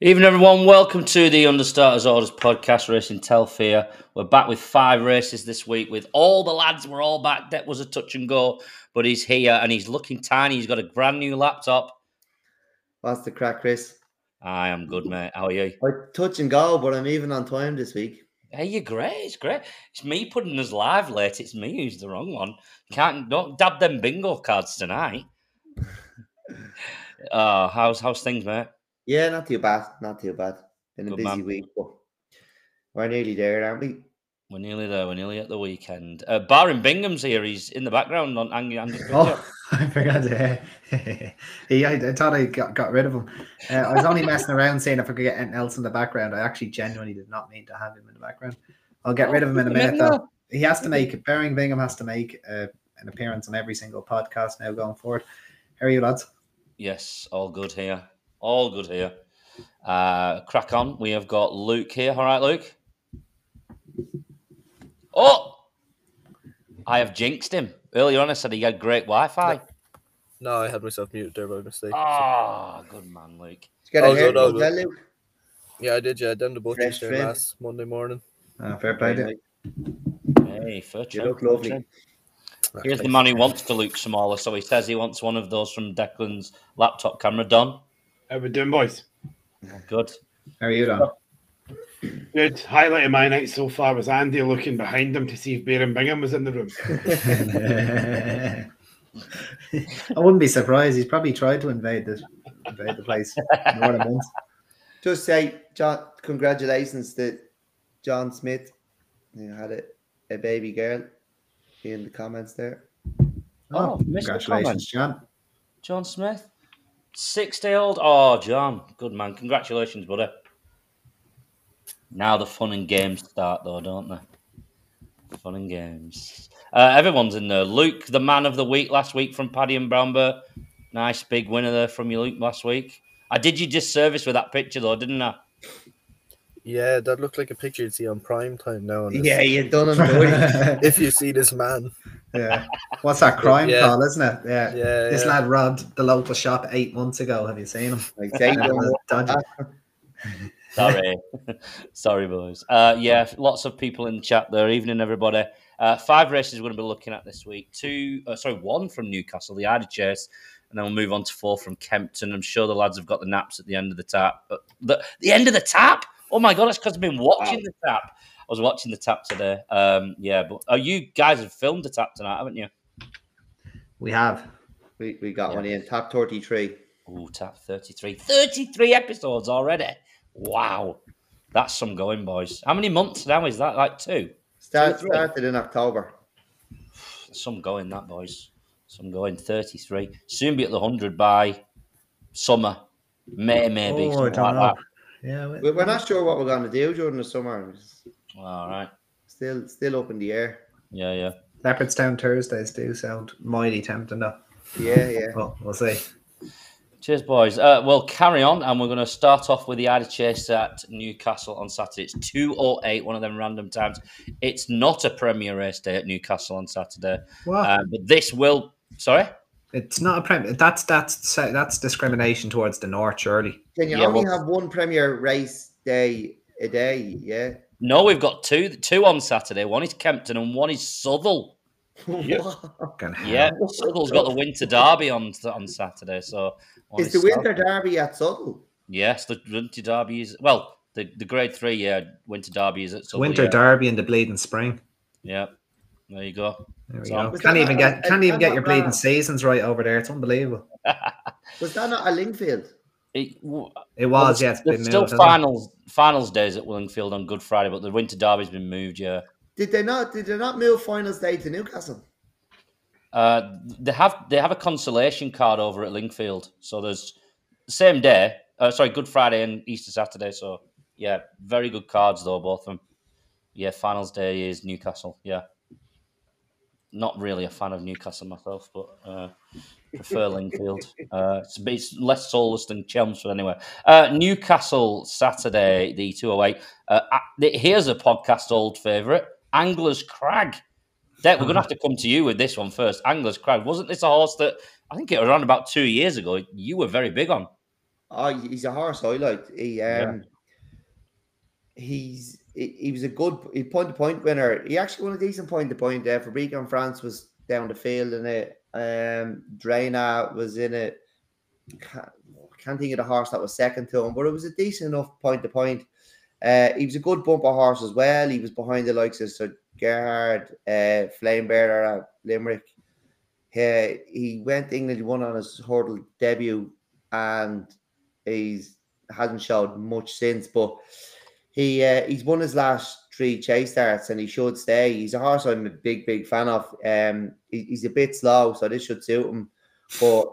Evening, everyone. Welcome to the Understarters Orders podcast, Racing Telfair. We're back with five races this week with all the lads. We're all back. That was a touch and go, but he's here and he's looking tiny. He's got a brand new laptop. What's the crack, Chris? I am good, mate. How are you? I touch and go, but I'm even on time this week. Hey, you're great. It's great. It's me putting us live late. It's me who's the wrong one. Can't don't dab them bingo cards tonight. uh, how's how's things, mate? Yeah, not too bad. Not too bad. Been a Good busy man. week, but we're nearly there, aren't we? We're nearly there. We're nearly at the weekend. Uh, Baron Bingham's here. He's in the background on Andy. Andy's. Oh, I forgot to. he, I, I thought I got, got rid of him. Uh, I was only messing around saying if I could get anything else in the background. I actually genuinely did not mean to have him in the background. I'll get rid of him in a minute, though. He has to make, Baron Bingham has to make uh, an appearance on every single podcast now going forward. How are you, lads? Yes, all good here. All good here. Uh, crack on. We have got Luke here. All right, Luke. Oh, I have jinxed him. Earlier on, I said he had great Wi-Fi. No, I had myself muted there by mistake. Ah, good man, Luke. Did you get Oh, a hair good, oh, as well, good. Luke? Yeah, I did. Yeah, down the butchers Fresh there last Monday morning. Uh, fair play. to. Hey, fair You look lovely. trim. Here's the man who wants to look smaller, so he says he wants one of those from Declan's laptop camera. Don, How we doing, boys? good. How are you, Don? Good. Highlight of my night so far was Andy looking behind him to see if Baron Bingham was in the room. I wouldn't be surprised. He's probably tried to invade this, invade the place more than once. Just say, John, congratulations to John Smith. You had a, a baby girl in the comments there. Oh, missed the congratulations, John. John Smith, six day old. Oh, John, good man. Congratulations, buddy. Now the fun and games start, though, don't they? Fun and games. Uh, everyone's in there. Luke, the man of the week last week from Paddy and Brownbur. Nice big winner there from you, Luke, last week. I did you disservice with that picture, though, didn't I? Yeah, that looked like a picture you'd see on prime time now. on. Yeah, you done him. If you see this man, yeah. What's that crime Yeah. call, isn't it? Yeah. yeah, This yeah. lad robbed the local shop eight months ago. Have you seen him? Like, say, That was dodgy. Sorry. Sorry, boys. Uh, yeah, lots of people in the chat there. Evening, everybody. Uh, five races we're going to be looking at this week. Two, uh, sorry, one from Newcastle, the Eider Chase, and then we'll move on to four from Kempton. I'm sure the lads have got the naps at the end of the tap. But the, the end of the tap? Oh my God, that's because I've been watching the tap. I was watching the tap today. Um, yeah, but uh, you guys have filmed the tap tonight, haven't you? We have. we, we got Yeah. one in. Top 33. Ooh, tap 33. 33 episodes already. Wow. That's some going, boys. How many months now is that? Like two? Start, Two, started in October. Some going, that, boys. Some going 33. Soon be at the 100 by summer. May, maybe. Oh, I don't like know. Yeah. we- We- We're not sure what we're going to do during the summer. All right. Still, still up in the air. Yeah, yeah. Leopardstown Thursdays do sound mighty tempting, though. Yeah, yeah. Well, we'll see. Cheers, boys. Uh, well, carry on, and we're going to start off with the Eider Chase at Newcastle on Saturday. It's 2.08, one of them random times. It's not a Premier race day at Newcastle on Saturday. What? Uh, but this will. Sorry? It's not a prem. That's that's that's discrimination towards the north, surely. Can you Yeah, only well- have one Premier race day a day? Yeah. No, we've got two two on Saturday. One is Kempton and one is Southwell. Fucking hell. Yeah, Southwell's got the Winter Derby on on Saturday. So one Is the South- Winter Derby at Southwell? Yes, the Winter Derby is well. The, the Grade Three, yeah, Winter Derby is at Southwell. Winter yeah. Derby and the bleeding spring. Yeah, there you go. There we So- go. Can't even not- get can't even get your not bleeding bad? seasons right over there. It's unbelievable. Was that not a Lingfield? It, w- It well, was, there's- yeah. It's there's still moved, hasn't it? finals finals days at Willingfield on Good Friday, but the Winter Derby's been moved. Yeah, Did they not? Did they not move finals day to Newcastle? uh, they have they have a consolation card over at Lingfield, so there's same day. Uh, sorry, Good Friday and Easter Saturday. So yeah, very good cards though, both of them. Yeah, finals day is Newcastle. Yeah, not really a fan of Newcastle myself, but uh, prefer Lingfield. Uh, it's, it's less soulless than Chelmsford anyway. Uh, Newcastle Saturday, the 208. Uh, here's a podcast old favourite, Anglers Crag. Dave, we're going to have to come to you with this one first. Anglers Crag. Wasn't this a horse that I think it was around about two years ago? You were very big on. Oh, he's a horse I like. He um, Yeah. he's he, he was a good point to point winner. He actually won a decent point to point there. Fabrique and France was down the field in it. Um, Draina was in it. Can't, can't think of the horse that was second to him, but it was a decent enough point to point. Uh, he was a good bumper horse as well. He was behind the likes of Sir Gerhard, uh, Flamebearer at Limerick. He, he went England, he won on his hurdle debut, and he's hasn't showed much since. But he uh, he's won his last three chase starts, and he should stay. He's a horse I'm a big big fan of. Um, he- he's a bit slow, so this should suit him. But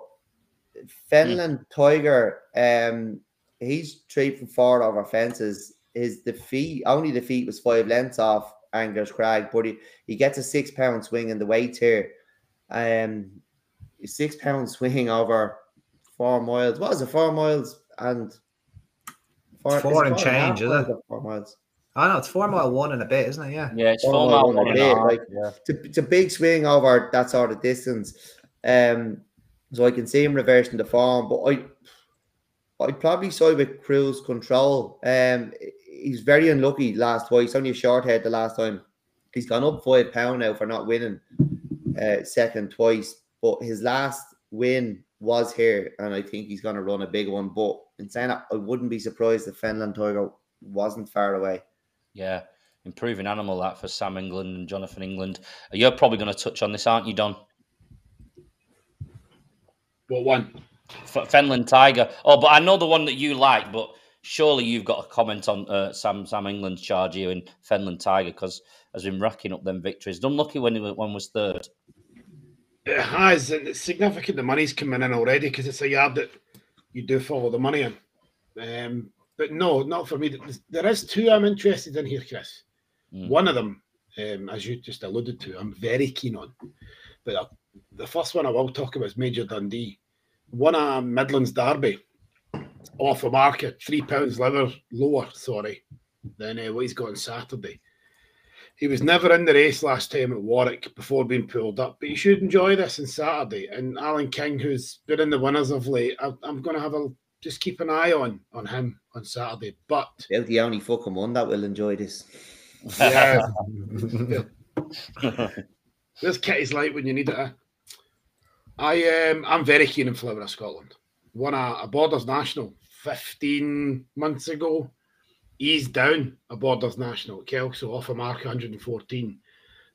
Fenland Tiger, um, he's three from four over fences. His defeat only defeat was five lengths off Anglers Crag, but he, he gets a six pound swing in the weight here. Um, six pound swing over four miles. What is it? Four miles and It's four and change, is miles it? Four miles. I know it's four mile one and a bit, isn't it? Yeah. Yeah, it's four well, mile one one and a bit, half. like- yeah. It's a, it's a big swing over that sort of distance. Um, so I can see him reversing the form, but I I'd probably side with cruise control. Um, he's very unlucky last twice. Only a short head the last time. He's gone up five pound now for not winning uh, second twice. But his last win was here, and I think he's going to run a big one. But in saying that, I wouldn't be surprised if Fenland Tiger wasn't far away. Yeah, improving animal that for Sam England and Jonathan England. You're probably going to touch on this, aren't you, Don? What one? F- Fenland Tiger. Oh, but I know the one that you like, but surely you've got a comment on uh, Sam Sam England's charge here in Fenland Tiger because has been racking up them victories. Done lucky when he wa- one was third. It has, and it's uh, significant the money's coming in already because it's a yard that you do follow the money in. Um, but no, not for me. There's- two I'm interested in here, Chris. Mm. One of them, um, as you just alluded to, I'm very keen on. But uh, the first one I will talk about is Major Dundee. Won a Midlands Derby off a market, three pounds lower, lower, sorry, than uh, what he's got on Saturday. He was never in the race last time at Warwick before being pulled up, but he should enjoy this on Saturday. And Alan King, who's been in the winners of late, I, I'm going to have a just keep an eye on on him on Saturday. But They're the only fucking one that will enjoy this. yeah, this kitty's light when you need it. eh? I am. I'm very keen in Flower of Scotland. Won a, a Borders National 15 months ago. Eased down a Borders National at Kelso off a mark 114.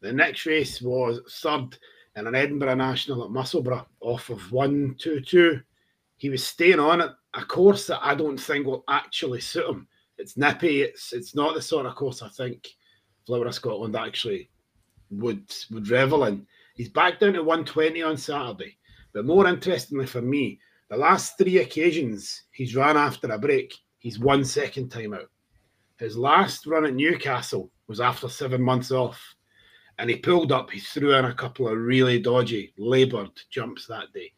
The next race was third in an Edinburgh National at Musselburgh off of 122. He was staying on at a course that I don't think will actually suit him. It's nippy. It's it's not the sort of course I think Flower of Scotland actually would would revel in. He's back down to 120 on Saturday. But more interestingly for me, the last three occasions he's run after a break, he's one second time out. His last run at Newcastle was after seven months off. And he pulled up, he threw in a couple of really dodgy, laboured jumps that day.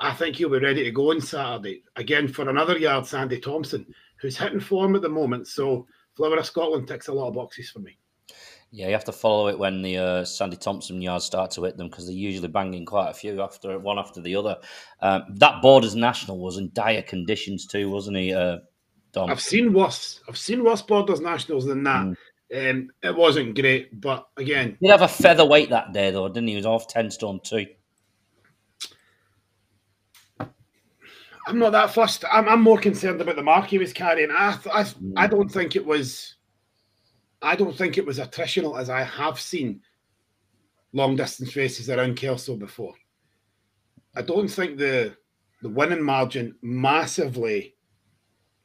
I think he'll be ready to go on Saturday. Again, for another yard, Sandy Thomson, who's hitting form at the moment. So Flower of Scotland ticks a lot of boxes for me. Yeah, you have to follow it when the uh, Sandy Thomson yards start to hit them because they're usually banging quite a few after one after the other. Um, that Borders National was in dire conditions too, wasn't he, uh, Dom? I've seen worse. I've seen worse Borders Nationals than that. Um, it wasn't great, but again, He did have a featherweight that day though, didn't he? He was off ten stone two. I'm not that fussed. I'm, I'm more concerned about the mark he was carrying. I, th- I, th- I don't think it was. I don't think it was attritional as I have seen long distance races around Kelso before. I don't think the the winning margin massively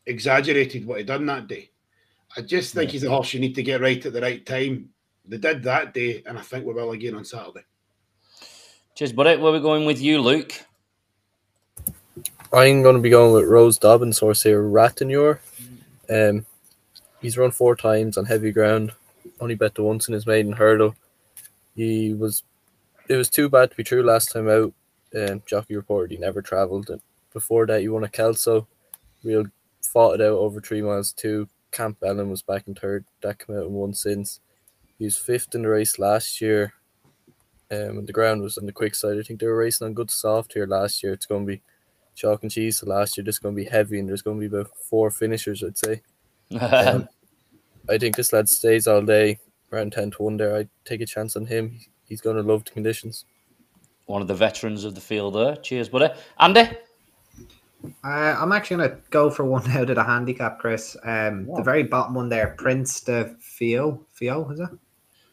exaggerated what he done that day. I just think he's a horse you need to get right at the right time. They did that day, and I think we will again on Saturday. Cheers, buddy. Where are we going with you, Luke? I'm going to be going with Rose Dobbins, horse here, Rath An Iuir. Um, he's run four times on heavy ground. Only bet the once in his maiden hurdle. He was, it was too bad to be true last time out. Um, jockey reported he never travelled. And before that, he won a Kelso. Real fought it out over three miles too. Camp was back in third. That came out and won since. He was fifth in the race last year. Um, and the ground was on the quick side. I think they were racing on good soft here last year. It's going to be chalk and cheese to last year. This is going to be heavy, and there's going to be about four finishers, I'd say. Um, I think this lad stays all day around 10 to 1 there. I'd take a chance on him. He's going to love the conditions. One of the veterans of the field there. Cheers, buddy. Andy? Uh, I'm actually going to go for one out of the handicap, Chris. Um, The very bottom one there, Prince de Fio. Fio, is it?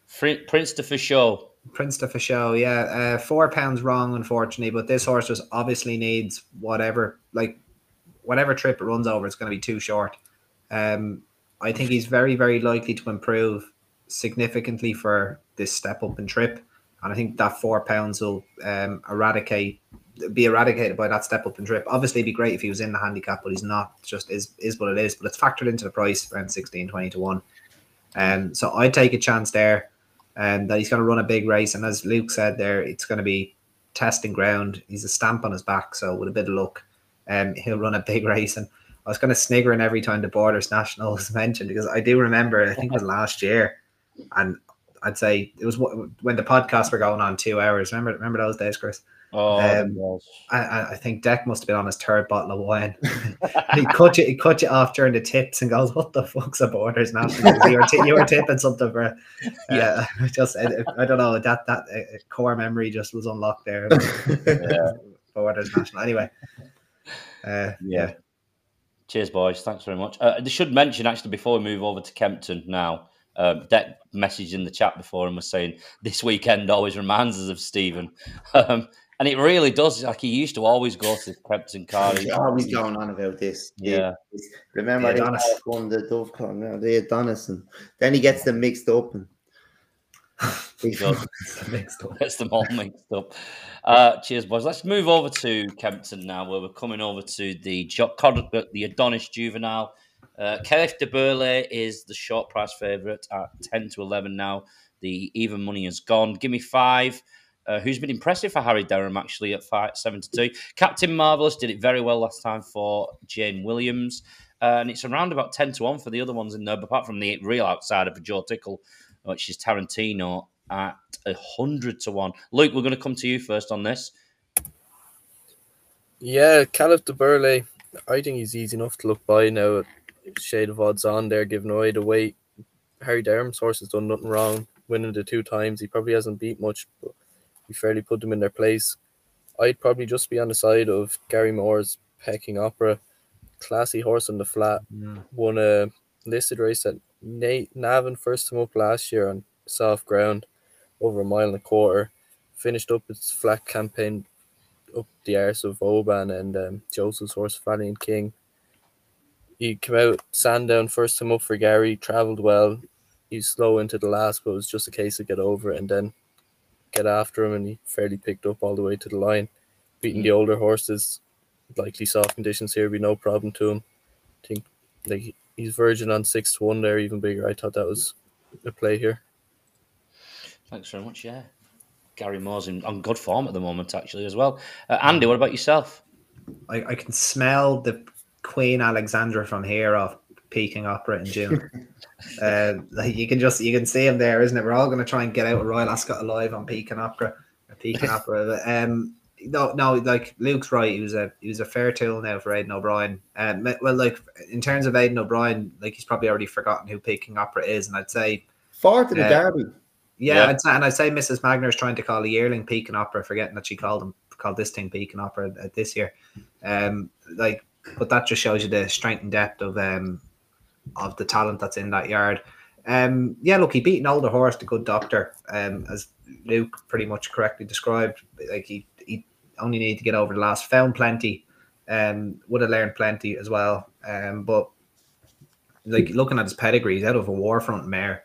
Fr- Prince de Fichot. Prince de Fichot, yeah. Uh, four pounds wrong, unfortunately, but this horse just obviously needs whatever, like, whatever trip it runs over, it's going to be too short. Um, I think he's very, very likely to improve significantly for this step up and trip. And I think that four pounds will um, eradicate, be eradicated by that step up and trip. Obviously, it'd be great if he was in the handicap, but he's not. Just is is what it is. But it's factored into the price around 16, 20 to one. Um, so I'd take a chance there, and that he's going to run a big race. And as Luke said there, it's going to be testing ground. He's a stamp on his back, so with a bit of luck, um, he'll run a big race. And I was kind of sniggering every time the Borders National was mentioned because I do remember, I think it was last year, and I'd say it was when the podcasts were going on two hours. Remember, remember those days, Chris? Oh, Um. I, I- I think Deck must have been on his third bottle of wine. he cut you, he cut you off during the tips and goes, "What the fuck's a Borders National? You were, t- you were tipping something for." Yeah, just I, I don't know that that uh, core memory just was unlocked there. Yeah. Borders National. Anyway, uh, yeah. Cheers, boys. Thanks very much. Uh, they should mention, actually, before we move over to Kempton now, um, Deck messaged in the chat before and was saying this weekend always reminds us of Stephen. Um, and it really does. Like he used to always go to Kempton car. He's always going on about this. Yeah. Remember, The Adonis. had won the Dovecote, no, the Adonis, and then he gets them mixed up. And He does. Mixed up. Gets them all mixed up. Uh, cheers, boys. Let's move over to Kempton now, where we're coming over to the jo- the Adonis Juvenile. Uh, Kalif Du Berlais is the short price favourite at 10 to 11 now. The even money is gone. Give me five. Uh, who's been impressive for Harry Derham actually at five, seven to two. Captain Marvelous did it very well last time for Jane Williams, uh, and it's around about ten to one for the other ones in there. Apart from the real outsider for Joe Tickle, which is Tarantino at a hundred to one. Luke, we're going to come to you first on this. Yeah, Kalif Du Berlais, I think he's easy enough to look by now. Shade of odds on there, giving away the weight. Harry Derham's horse has done nothing wrong, winning the two times. He probably hasn't beat much, but he fairly put them in their place. I'd probably just be on the side of Gary Moore's Peking Opera. Classy horse on the flat. Won a listed race at Na- Navan first time up last year on soft ground, over a mile and a quarter. Finished up its flat campaign up the arse of Oban and um, Joseph's horse Valiant King. He came out Sandown first time up for Gary, travelled well. He's slow into the last, but it was just a case of get over it and then get after him, and he fairly picked up all the way to the line, beating the older horses. Likely soft conditions here, be no problem to him. I think like he's virgin on six to one there, even bigger. I thought that was a play here. Thanks very much. Yeah, Gary Moore's in, on good form at the moment, actually, as well. Uh, Andy, what about yourself? I, I can smell the Queen Alexandra from here off Peking Opera in June. uh, like you can just you can see him there, isn't it? We're all going to try and get out of Royal Ascot alive on Peking Opera. or Peking Opera. Um, no, no, like Luke's right. He was a he was a fair tool now for Aidan O'Brien. Um, well, like in terms of Aidan O'Brien, like he's probably already forgotten who Peking Opera is, and I'd say fourth in the Yeah. derby. yeah, Yeah. I'd say, and I'd say Mrs. Magnier is trying to call a yearling Peking Opera, forgetting that she called them called this thing Peking Opera uh, this year. Um, like, but that just shows you the strength and depth of um of the talent that's in that yard. Um, yeah, look, he beat an older horse, the good doctor, um, as Luke pretty much correctly described. Like he he only needed to get over the last, found plenty, um, would have learned plenty as well. Um, but like looking at his pedigree, he's out of a war front mare.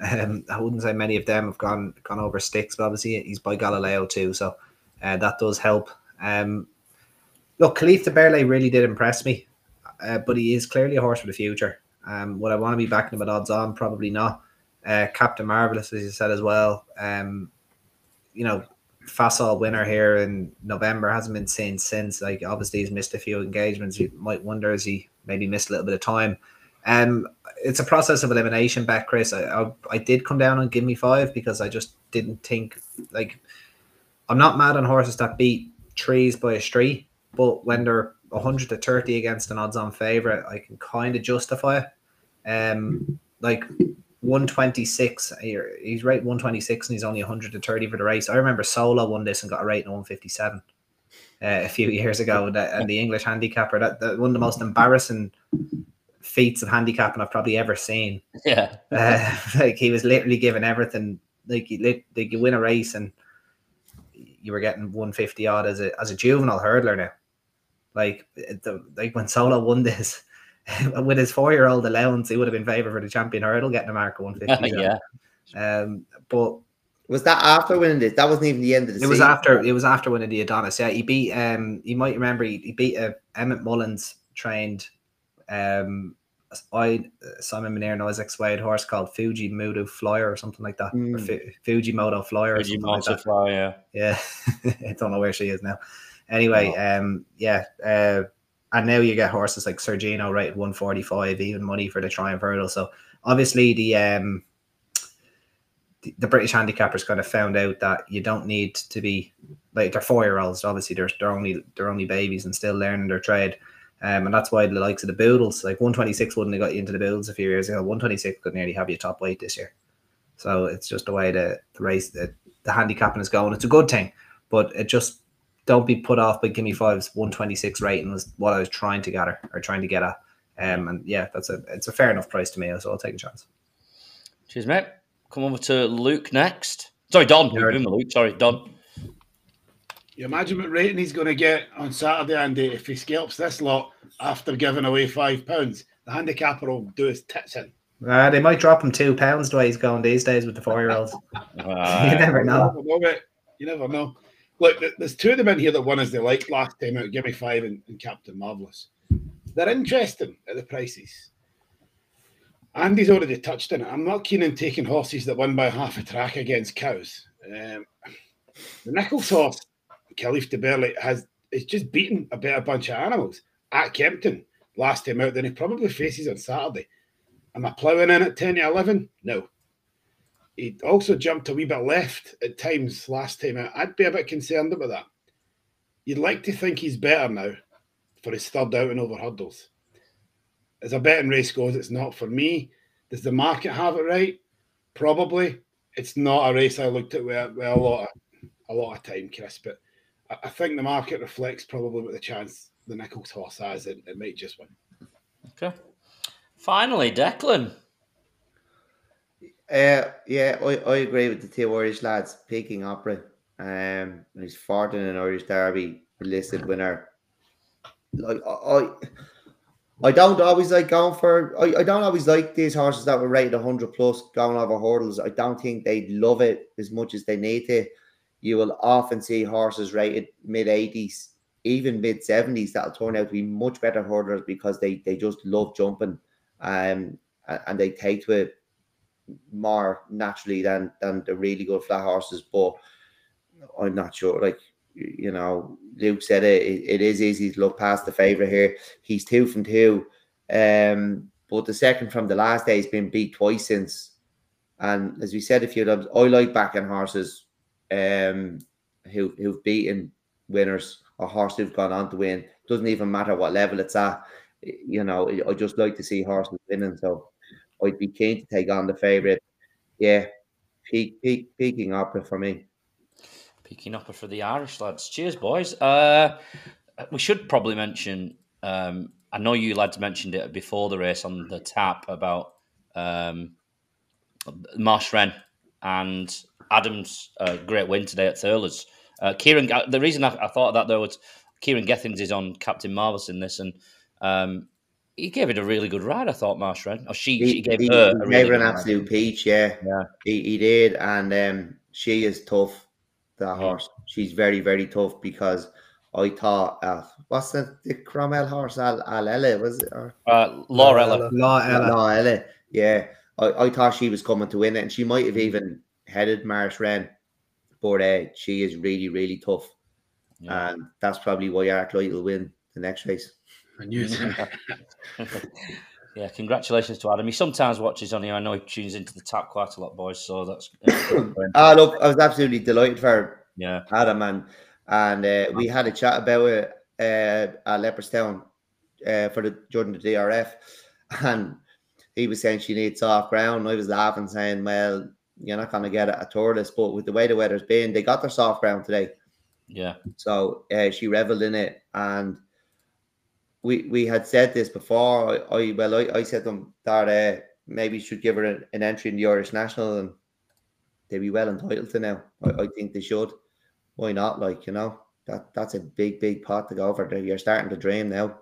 Um, I wouldn't say many of them have gone gone over sticks, but obviously he's by Galileo too, so uh, that does help. Um, look, Kalif Du Berlais really did impress me, uh, but he is clearly a horse for the future. Um, would I want to be backing him at odds on? Probably not. Uh, Captain Marvelous, as you said as well. Um, you know, facile winner here in November hasn't been seen since. Like obviously he's missed a few engagements. You might wonder has he maybe missed a little bit of time. Um, it's a process of elimination, back, Chris. I, I I did come down on give me five because I just didn't think like I'm not mad on horses that beat trees by a street, but when they're 100 to 30 against an odds on favorite, I can kind of justify it. Um, like 126, he's right 126 and he's only 100 to 30 for the race. I remember Solo won this and got a rate in 157 uh, a few years ago. That, and the English handicapper, that, that one of the most embarrassing feats of handicapping I've probably ever seen. Yeah. Uh, like he was literally given everything. Like you, like you win a race and you were getting 150 odd as a as a juvenile hurdler now. Like the like when Solo won this with his four year old allowance, he would have been favourite for the champion hurdle, getting a mark of 150. yeah. Um, but Was that after winning this? That wasn't even the end of the it was after it was after winning the Adonis. Yeah, he beat um you might remember he, he beat uh, Emmet Mullins trained um I Simon Munir and Isaac Souede horse called Fuji Moto Flyer or something like that. Or Mm. Fu- Fuji Moto Flyer Fuji something like that. Multiply, yeah. Yeah, I don't know where she is now. Anyway, um, yeah, uh, and now you get horses like Sir Gino one forty five, even money for the Triumph Hurdle. So obviously the um, the, the British handicappers kind of found out that you don't need to be like they're four year olds. Obviously, they're they're only they're only babies and still learning their trade. Um, and that's why the likes of the Boodles, like 126 wouldn't have got you into the Boodles a few years ago. 126 could nearly have you top weight this year. So it's just the way the, the race, the, the handicapping is going. It's a good thing, but it just don't be put off by Gimme Five's 126 rating was what I was trying to get her or trying to get at. Um, and yeah, that's a it's a fair enough price to me, so I'll take a chance. Cheers, mate. Come over to Luke next. Sorry, Don. Nerd. We've been Luke. Sorry, Don. You imagine what rating he's going to get on Saturday, Andy, if he scalps this lot after giving away five pounds. The handicapper will do his tits in. Uh, they might drop him two pounds the way he's going these days with the four year olds. you Uh, never know. You never know. You never know. Look, there's two of them in here that won as they like last time out. Give me five and, and Captain Marvelous. They're interesting at the prices. Andy's already touched on it. I'm not keen on taking horses that won by half a track against cows. Um, the Nicholls horse, Kalif Du Berlais, has is just beaten a better bunch of animals at Kempton last time out than he probably faces on Saturday. Am I ploughing in at 10 to 11? No. He also jumped a wee bit left at times last time out. I'd be a bit concerned about that. You'd like to think he's better now for his third outing over hurdles. As a betting race goes, it's not for me. Does the market have it right? Probably. It's not a race I looked at with, with a lot of a lot of time, Chris. But I, I think the market reflects probably what the chance the Nicholls horse has. It, it might just win. okay. Finally, Declan. Uh, yeah, I, I agree with the two Irish lads Peking Opera. Um, he's fourth in an Irish Derby listed winner. Like I, I, don't always like going for. I, I don't always like these horses that were rated hundred plus going over hurdles. I don't think they love it as much as they need to. You will often see horses rated mid eighties, even mid seventies that'll turn out to be much better hurdlers because they they just love jumping, um, and they take to it more naturally than than the really good flat horses. But I'm not sure. Like you know, Luke said it. It, it is easy to look past the favourite here. He's two from two, um, but the second from the last day has been beat twice since. And as we said a few times, I like backing horses, um, who who've beaten winners or horses who've gone on to win. Doesn't even matter what level it's at. You know, I just like to see horses winning. So I'd be keen to take on the favourite. Yeah, peak, peak, peaking opera for me. Peaking up for the Irish lads. Cheers, boys. Uh, we should probably mention. Um, I know you lads mentioned it before the race on the tap about um, Marsh Wren and Adams' uh, great win today at Thurles. Uh, Kieran, the reason I, I thought that though was Kieran Gethings is on Captain Marvelous in this, and um, he gave it a really good ride. I thought Marsh Wren, or she, she gave he, her he a gave really her good an ride. absolute peach. Yeah, Yeah. he, he did, and um, she is tough. That horse, she's very, very tough because I thought, uh, what's the, the Cromwell horse? Al Alele was it? Or Uh, Laurella. Law Ella. no, Ella. Yeah, I, I thought she was coming to win it, and she might have even headed Marsh Wren, but uh, she is really, really tough, Yeah. and that's probably why Arclight will win the next race. I knew it. yeah, congratulations to Adam. He sometimes watches on here. I know he tunes into the tap quite a lot, boys. So that's Ah, look, I was absolutely delighted for yeah. Adam and and uh, we had a chat about it uh, at Leopardstown uh, for the during the DRF, and he was saying she needs soft ground. I was laughing, saying, "Well, you're not going to get it at Thurles, but with the way the weather's been, they got their soft ground today." Yeah. So uh, she reveled in it, and we we had said this before. I, I well, I, I said to them that uh, maybe should give her an, an entry in the Irish national, and they'd be well entitled to now. I, I think they should. Why not? Like you know, that that's a big big pot to go over. You're starting to dream now.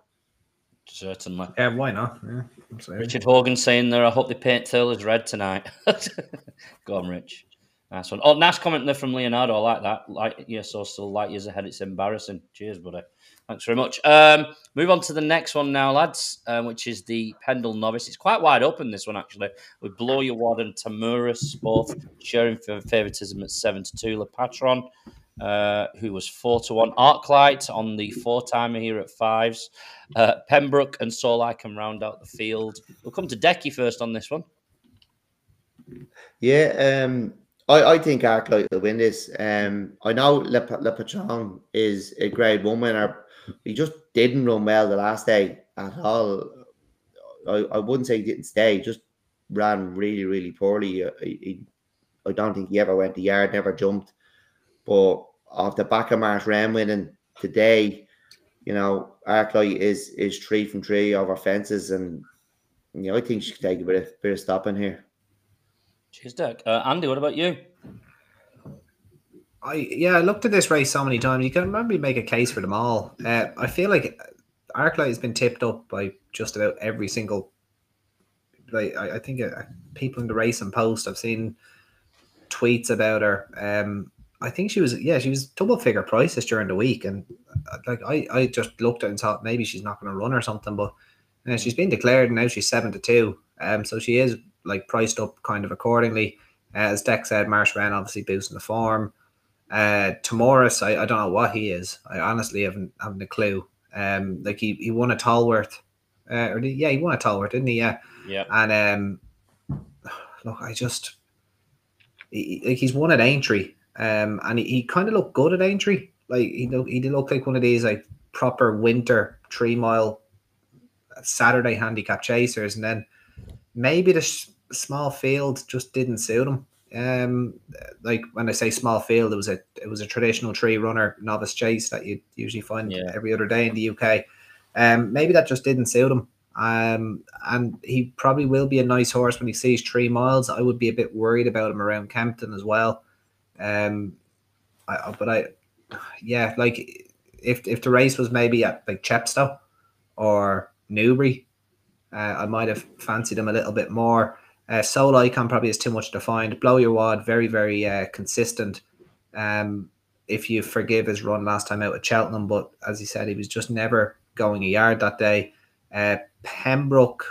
Certainly. Yeah, why not? Yeah. Richard Hogan saying there, I hope the paint till is red tonight. Go on, Rich. Nice one. Oh, nice comment there from Leonardo. I like that. Like, yeah, so still light years ahead. It's embarrassing. Cheers, buddy. Thanks very much. Um, move on to the next one now, lads, um, which is the Pendil Novice. It's quite wide open, this one, actually, with Blow Your Wad and Tahmuras both sharing for favouritism at 7 to 2. Le Patron, uh, who was 4 to 1. Arclight on the four timer here at fives. Uh, Pembroke and Soul Icon round out the field. We'll come to Decky first on this one. Yeah, um, I, I think Arclight will win this. Um, I know Le, Le Patron is a grade one winner. He just didn't run well the last day at all. I, I wouldn't say he didn't stay, just ran really, really poorly. He, he, I don't think he ever went the yard, never jumped. But off the back of Marsh Wren winning today, you know, Arclight is is three from three over fences, and you know, I think she could take a bit of bit of stopping here. Cheers, Dirk. Uh, Andy, what about you? I yeah, I looked at this race so many times. You can remember make a case for them all. Uh, I feel like Arclight has been tipped up by just about every single. Like I, I think uh, people in the race and post, I've seen tweets about her. Um, I think she was yeah, she was double figure prices during the week, and uh, like I, I just looked at and thought maybe she's not going to run or something, but uh, she's been declared and now she's seven to two. Um, so she is like priced up kind of accordingly. Uh, as Deck said, Marsh Wren obviously boosting the form. Uh, Tahmuras, I, I don't know what he is. I honestly haven't haven't a clue. Um, like he, he won a Tolworth, uh, or yeah, he won a Tolworth, didn't he? Yeah. Yeah. And um, look, I just he, like he's won at Aintree, um, and he, he kind of looked good at Aintree. Like he look, he did look like one of these like proper winter three mile Saturday handicap chasers, and then maybe the sh- small field just didn't suit him. Um, like when I say small field, it was a it was a traditional tree runner novice chase that you usually find Yeah. every other day in the UK. Um, maybe that just didn't suit him. Um, and he probably will be a nice horse when he sees three miles. I would be a bit worried about him around Kempton as well. Um, I, I- but I, yeah, like if if the race was maybe at like Chepstow or Newbury, uh, I might have fancied him a little bit more. Uh, Soul Icon probably is too much defined. Blow Your Wad, very, very uh, consistent. Um, if you forgive his run last time out at Cheltenham, but as he said, he was just never going a yard that day. Uh, Pembroke,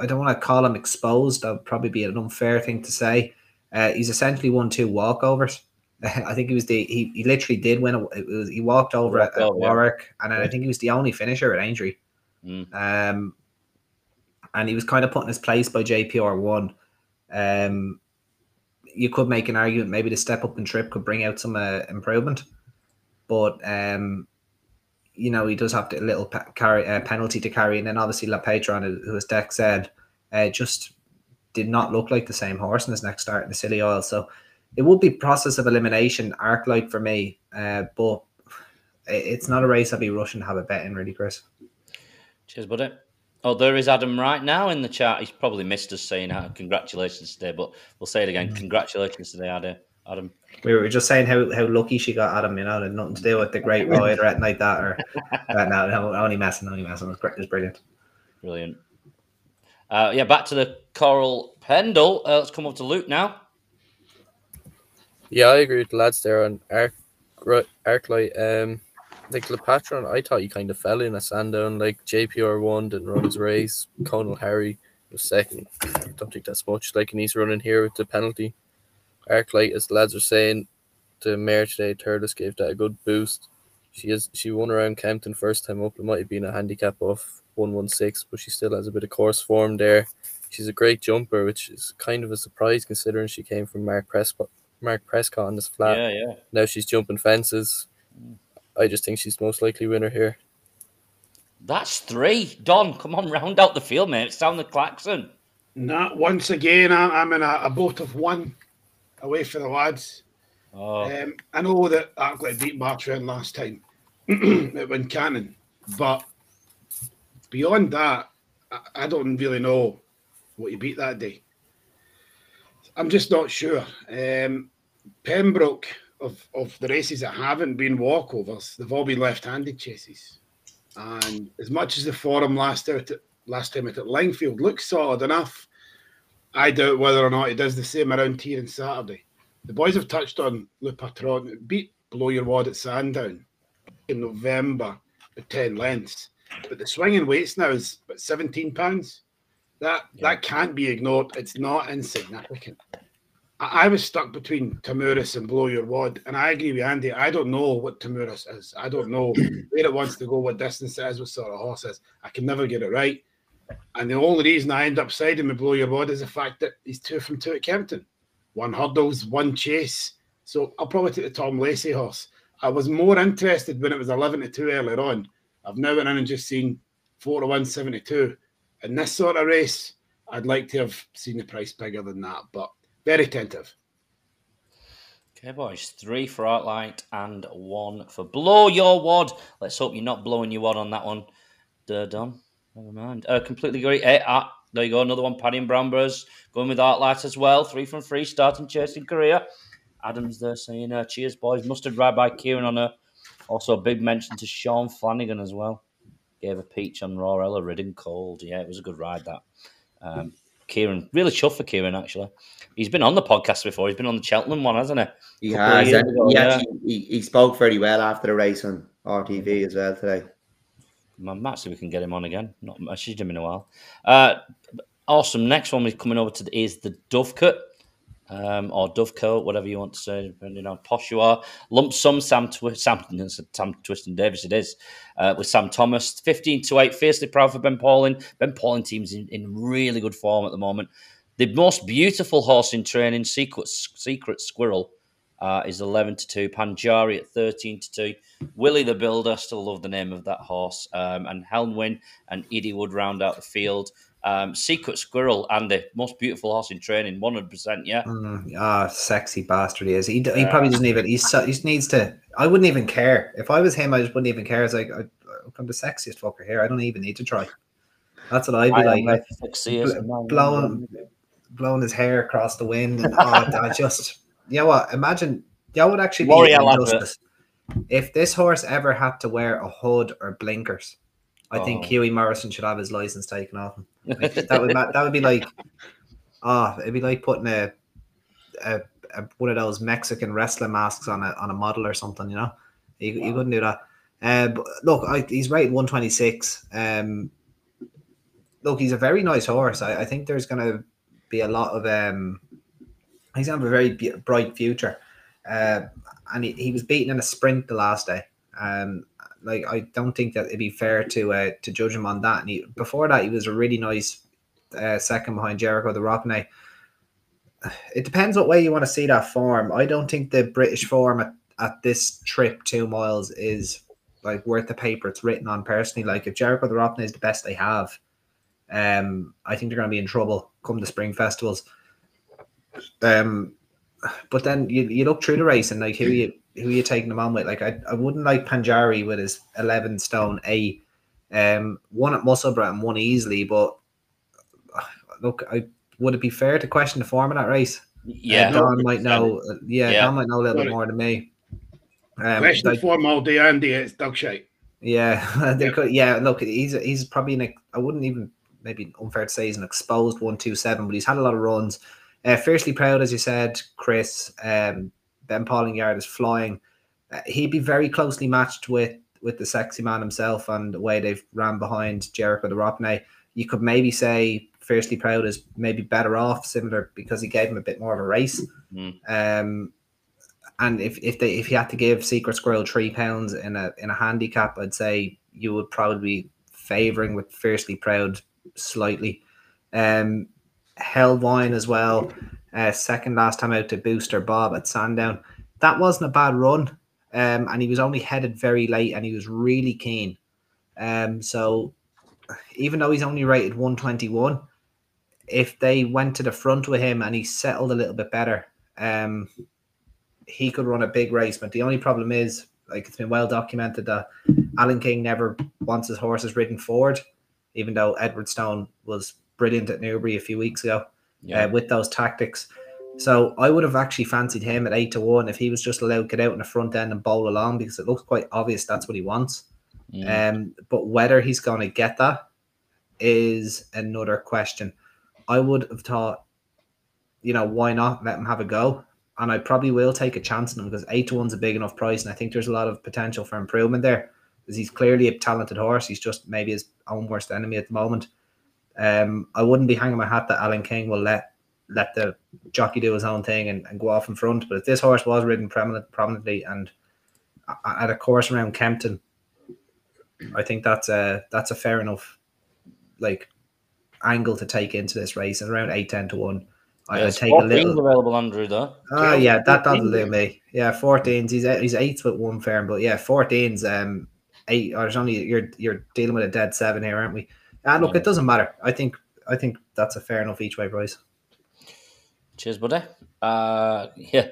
I don't want to call him exposed. That would probably be an unfair thing to say. Uh, he's essentially won two walkovers. I think he was the he, he literally did win. A, it was, he walked over Walked at, at over, yeah. Warwick, and then I think he was the only finisher at Aintree. Mm. Um, and he was kind of put in his place by JPR one. Um, you could make an argument maybe the step up and trip could bring out some uh, improvement, but um, you know he does have a little pe- carry uh, penalty to carry, and then obviously La Patron, who as Deck said, uh, just did not look like the same horse in his next start in the Scilly Isles. So it would be process of elimination, arc light for me, uh, but it's not a race I'd be rushing to have a bet in, really, Chris. Cheers, buddy. Oh, there is Adam right now in the chat. He's probably missed us saying uh, congratulations today, but we'll say it again. Congratulations today, Adam. Adam. We were just saying how, how lucky she got Adam, you know, had nothing to do with the great ride or anything like that. Or uh, no, no, only messing, only messing. It great, it was brilliant. Brilliant. Uh, yeah, back to the Coral Pendil. Uh, let's come up to Luke now. Yeah, I agree with the lads there on Arc Arclight. Um, like Le Patron, I thought he kind of fell in a Sandown. Like JPR won, didn't run his race. Conal Harry was second. I don't think that's much. Like, and he's running here with the penalty. Arclight, as the lads are saying, the mare today, Thurles gave that a good boost. She is she won around Kempton first time up. It might have been a handicap of one one six, but she still has a bit of course form there. She's a great jumper, which is kind of a surprise considering she came from Mark Prescott. Mark Prescott on this flat. Yeah, yeah. Now she's jumping fences. Mm. I just think she's the most likely winner here. That's three. Don, come on, round out the field, mate. Sound the klaxon. Not once again, I'm, I'm in a, a boat of one away for the lads. Oh, Um, I know that Arclight beat Marchand last time at Wincanton, but beyond that, I, I don't really know what he beat that day. I'm just not sure. Um, Pembroke, of, of the races that haven't been walkovers, they've all been left-handed chases. And as much as the forum last out at, last time out at Lingfield looks solid enough, I doubt whether or not it does the same around here on Saturday. The boys have touched on Le Patron. Beat Blow Your Wad at Sandown in November with 10 lengths. But the swinging weights now is about 17 pounds. That that can't be ignored. It's not insignificant. I, was stuck between Tahmuras and Blow Your Wad, and I agree with Andy. I don't know what Tahmuras is. I don't know where it wants to go, what distance it is, what sort of horse is. I can never get it right. And the only reason I end up siding with Blow Your Wad is the fact that he's two from two at Kempton. One hurdles, one chase. So I'll probably take the Tom Lacey horse. I was more interested when it was 11 to 2 earlier on. I've now went in and just seen 4 to 172. In this sort of race, I'd like to have seen the price bigger than that, but very tentative. okay, boys. Three for Arclight and one for Blow Your Wad. Let's hope you're not blowing your wad on that one, Duh, Don. Never mind. Uh, completely agree. Eh, ah, there you go. Another one. Paddy and Brown Bros. Going with Arclight as well. Three from three, starting chasing career. Adams there saying, uh, cheers, boys. Mustard ride by Kieran on her. Also, a big mention to Sean Flanagan as well. Gave a peach on Rawella Ridden Cold. Yeah, it was a good ride, that. Um, Kieran, really chuffed for Kieran, actually. He's been on the podcast before. He's been on the Cheltenham one, hasn't he? He has. ago, he, yeah. actually, he, he spoke very well after the race on RTV as well today. I might see we can get him on again. Not messaged him in a while. Uh, awesome. Next one we're coming over to the, is the Dovecote. Um, or Dovecote, whatever you want to say, depending on how posh you are. Lump sum, Sam, Twi- Sam, Sam Twiston Davies, it is, uh, with Sam Thomas. 15 to 8, fiercely proud for Ben Pauling. Ben Pauling team's in, in really good form at the moment. The most beautiful horse in training, Secret, Secret Squirrel, uh, is 11 to 2. Panjari at 13 to 2. Willie the Builder, still love the name of that horse. Um, and Helmwin and Edie Wood round out the field. Um, Secret Squirrel and the most beautiful horse in training, 100%. Yeah. Mm, ah, sexy bastard he is. He, he probably doesn't even. He's so, he just needs to. I wouldn't even care if I was him. I just wouldn't even care. It's like I, I'm the sexiest fucker here. I don't even need to try. That's what I'd be I like. like sexiest bl- man. blowing, blowing his hair across the wind. And, oh, I just, you know what? Imagine that would actually be L'Oreal an injustice. If this horse ever had to wear a hood or blinkers, I think Oh. Hughie Morrison should have his license taken off him. Like, that would that would be like, ah, it'd be like putting a, a, a one of those Mexican wrestling masks on a on a model or something. You know, you, you couldn't do that. Uh, but look, I, he's rated one twenty six. Um, look, he's a very nice horse. I, I think there's going to be a lot of um, he's going to have a very b- bright future. Uh, and he, he was beaten in a sprint the last day. Um, like I don't think that it'd be fair to uh, to judge him on that. And he, before that, he was a really nice uh, second behind Jeriko Du Reponet. It depends what way you want to see that form. I don't think the British form at, at this trip two miles is like worth the paper it's written on. Personally, like if Jeriko Du Reponet is the best they have, um, I think they're going to be in trouble come the spring festivals. Um, but then you, you look through the race and like who you who are you taking them on with? Like I, I wouldn't like Panjari with his eleven stone eight, um, one at Musselburgh and one easily. But uh, look, I would it be fair to question the form of that race? Yeah. Uh, Don might know. uh, yeah, Yeah. Don might know a little bit more than me. Um, Question like- form all day, Andy. It's dog shape. yeah, they Yeah. could. Yeah, look, he's he's probably an. ex- I wouldn't even maybe unfair to say he's an exposed one two seven, but he's had a lot of runs. Uh, fiercely proud, as you said, Chris. Um, ben Paulingyard is flying. Uh, he'd be very closely matched with with the sexy man himself and the way they've ran behind Jeriko Du Reponet. You could maybe say fiercely proud is maybe better off, similar because he gave him a bit more of a race. Mm. Um, and if if they if you had to give Secret Squirrel three pounds in a in a handicap, I'd say you would probably be favouring with Fiercely Proud slightly. Um, Hellwine as well. Uh, second last time out to Booster Bob at Sandown. That wasn't a bad run. um, and he was only headed very late, and he was really keen. Um, so even though he's only rated 121, if they went to the front with him and he settled a little bit better, um, he could run a big race. But the only problem is, like it's been well documented that Alan King never wants his horses ridden forward, even though Edward Stone was brilliant at Newbury a few weeks ago Yeah. uh, with those tactics. So I would have actually fancied him at eight to one if he was just allowed to get out in the front end and bowl along because it looks quite obvious that's what he wants. Mm. Um, but whether he's going to get that is another question. I would have thought, you know, why not let him have a go? And I probably will take a chance on him because eight to one's a big enough price, and I think there's a lot of potential for improvement there. Because he's clearly a talented horse. He's just maybe his own worst enemy at the moment. Um, I wouldn't be hanging my hat that Alan King will let let the jockey do his own thing and, and go off in front. But if this horse was ridden prominent, prominently and at a course around Kempton, I think that's a that's a fair enough like angle to take into this race. And around eight ten to one, I, I'd take a 14s little. available, Andrew. Though. Ah, yeah, that that'll 14s do me. Yeah, 14s. He's eight- he's eighth with one firm, but yeah, 14s. Um, eight. Or there's only you're you're dealing with a dead seven here, aren't we? Ah, look, it doesn't matter. I think I think that's a fair enough each way price. Cheers, buddy. Uh, yeah.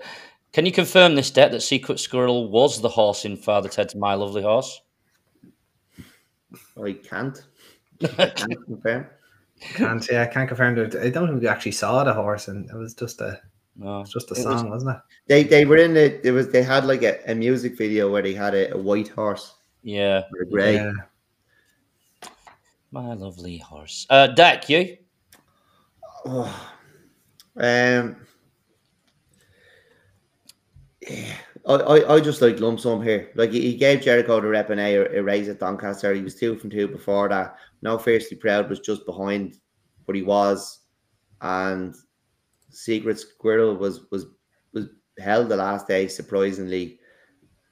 Can you confirm this debt that Secret Squirrel was the horse in Father Ted's My Lovely Horse? I can't. I can't confirm. Can't yeah, I can't confirm that. I don't think we actually saw the horse, and it was just a No. it's just a It song, was, not it? They they were in the It was they had like a, a music video where they had a, a white horse Yeah. or a grey. Yeah. My lovely horse. Uh, Dak, you? Oh. Um. Yeah, I, I, I just like lump sum here. Like he, gave Jeriko Du Reponet a, a raise at Doncaster. He was two from two before that. Now fiercely proud was just behind, but he was, and Secret Squirrel was was was held the last day surprisingly,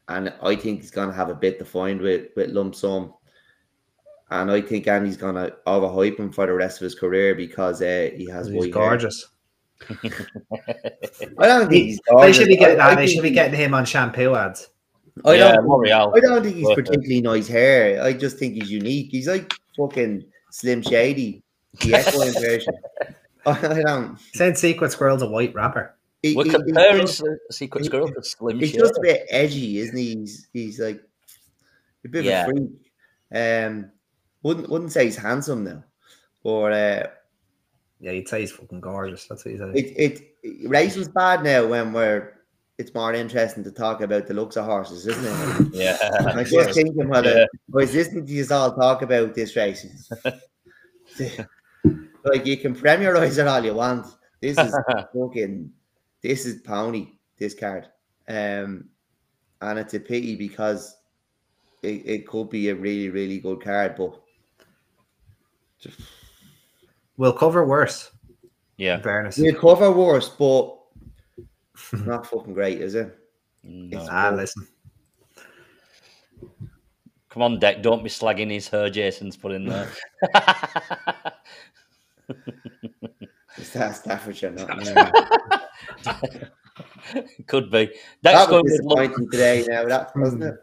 and I think he's gonna have a bit to find with with lump sum. And I think Andy's gonna overhype him for the rest of his career because uh, he has He's gorgeous. I don't think he's They gorgeous. should be getting I- I. They should be getting him on shampoo ads. I yeah, don't, L'Oreal. I don't think he's particularly nice hair. I just think he's unique. He's like fucking Slim Shady, the echoing version. I don't. Said Secret Squirrel's a white rapper. He, We're he- comparing he's, Secret Squirrel to Slim he's just a bit edgy, isn't he? He's, he's like a bit Yeah. of a freak. Um, wouldn't wouldn't say he's handsome now, or uh, Yeah, you'd say he's fucking gorgeous. That's what he said. it it race was bad now when we're. It's more interesting to talk about the looks of horses, isn't it? Yeah. I was just thinking whether Yeah. I was listening to you all talk about this race. like you can premierize it all you want. This is fucking this is pony, this card. Um and it's a pity because it, it could be a really, really good card, but We'll cover worse. yeah. In fairness. we'll cover worse, but not fucking great, is it? No. Ah, listen. Come on, Deck. Don't be slagging his hair Jason's put in there. It's that Staffordshire, not Could be. Deck's that going was with look. disappointing today now, that wasn't it?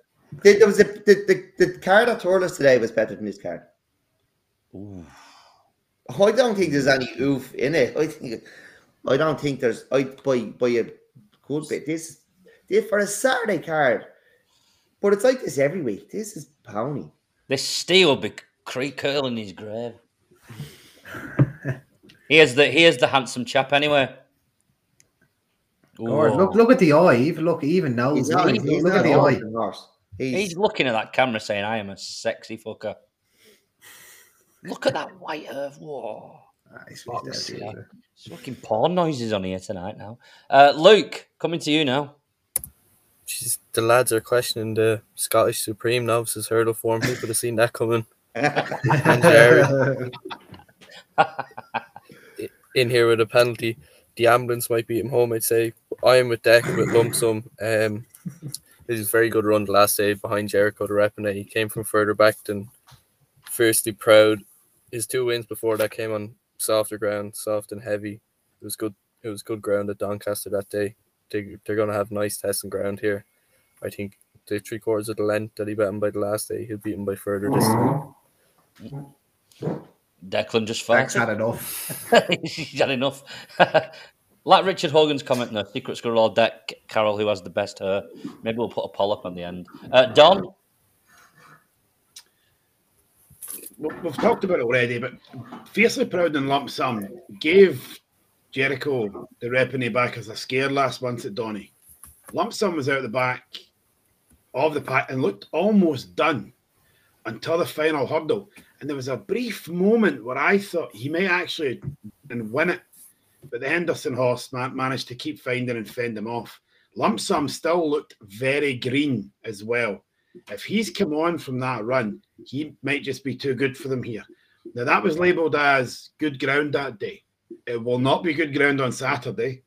There there was a the, the, the card at Thurles today was better than his card. Ooh. I don't think there's any oof in it. I think I don't think there's I by by a good bit. This this for a Saturday card, but it's like this every week. This is pony. This Steve will be creek curl in his grave. Here's the here's the handsome chap anyway. Or look, look at the eye. Even look, even knows. He's Look, not. look at the eye. horse. horse. He's, He's looking at that camera saying, I am a sexy fucker. Look at that white earth. Whoa. Ah, he's- Fuck's he's sake. dead, It's fucking porn noises on here tonight now. Uh, Luke, coming to you now. Jeez, the lads are questioning the Scottish Supreme novices hurdle form. People have seen that coming? And Jared in here with a penalty. The ambulance might beat him home, I'd say. I am with Deck with lump sum. Um, this is a very good run the last day behind Jeriko Du Reponet. He came from further back than fiercely proud. His two wins before that came on softer ground, soft and heavy. It was good. It was good ground at Doncaster that day. They, they're going to have nice testing ground here. I think the three quarters of the length that he beat him by the last day. He'll beat him by further this time. Declan just Deck's farted. had enough. He's had enough. like Richard Hogan's comment in the Secret Squirrel or Deck, Carol, who has the best hair. Maybe we'll put a poll up on the end. Uh, Don, we- we've talked about it already, but fiercely proud and lump sum gave Jeriko Du Reponet back as a scare last month at Donny. Lump sum was out the back of the pack and looked almost done until the final hurdle. And there was a brief moment where I thought he may actually and win it, but the Henderson horse ma- managed to keep finding and fend him off. Lump sum still looked very green as well. If he's come on from that run, he might just be too good for them here. Now that was labelled as good ground that day. It will not be good ground on Saturday,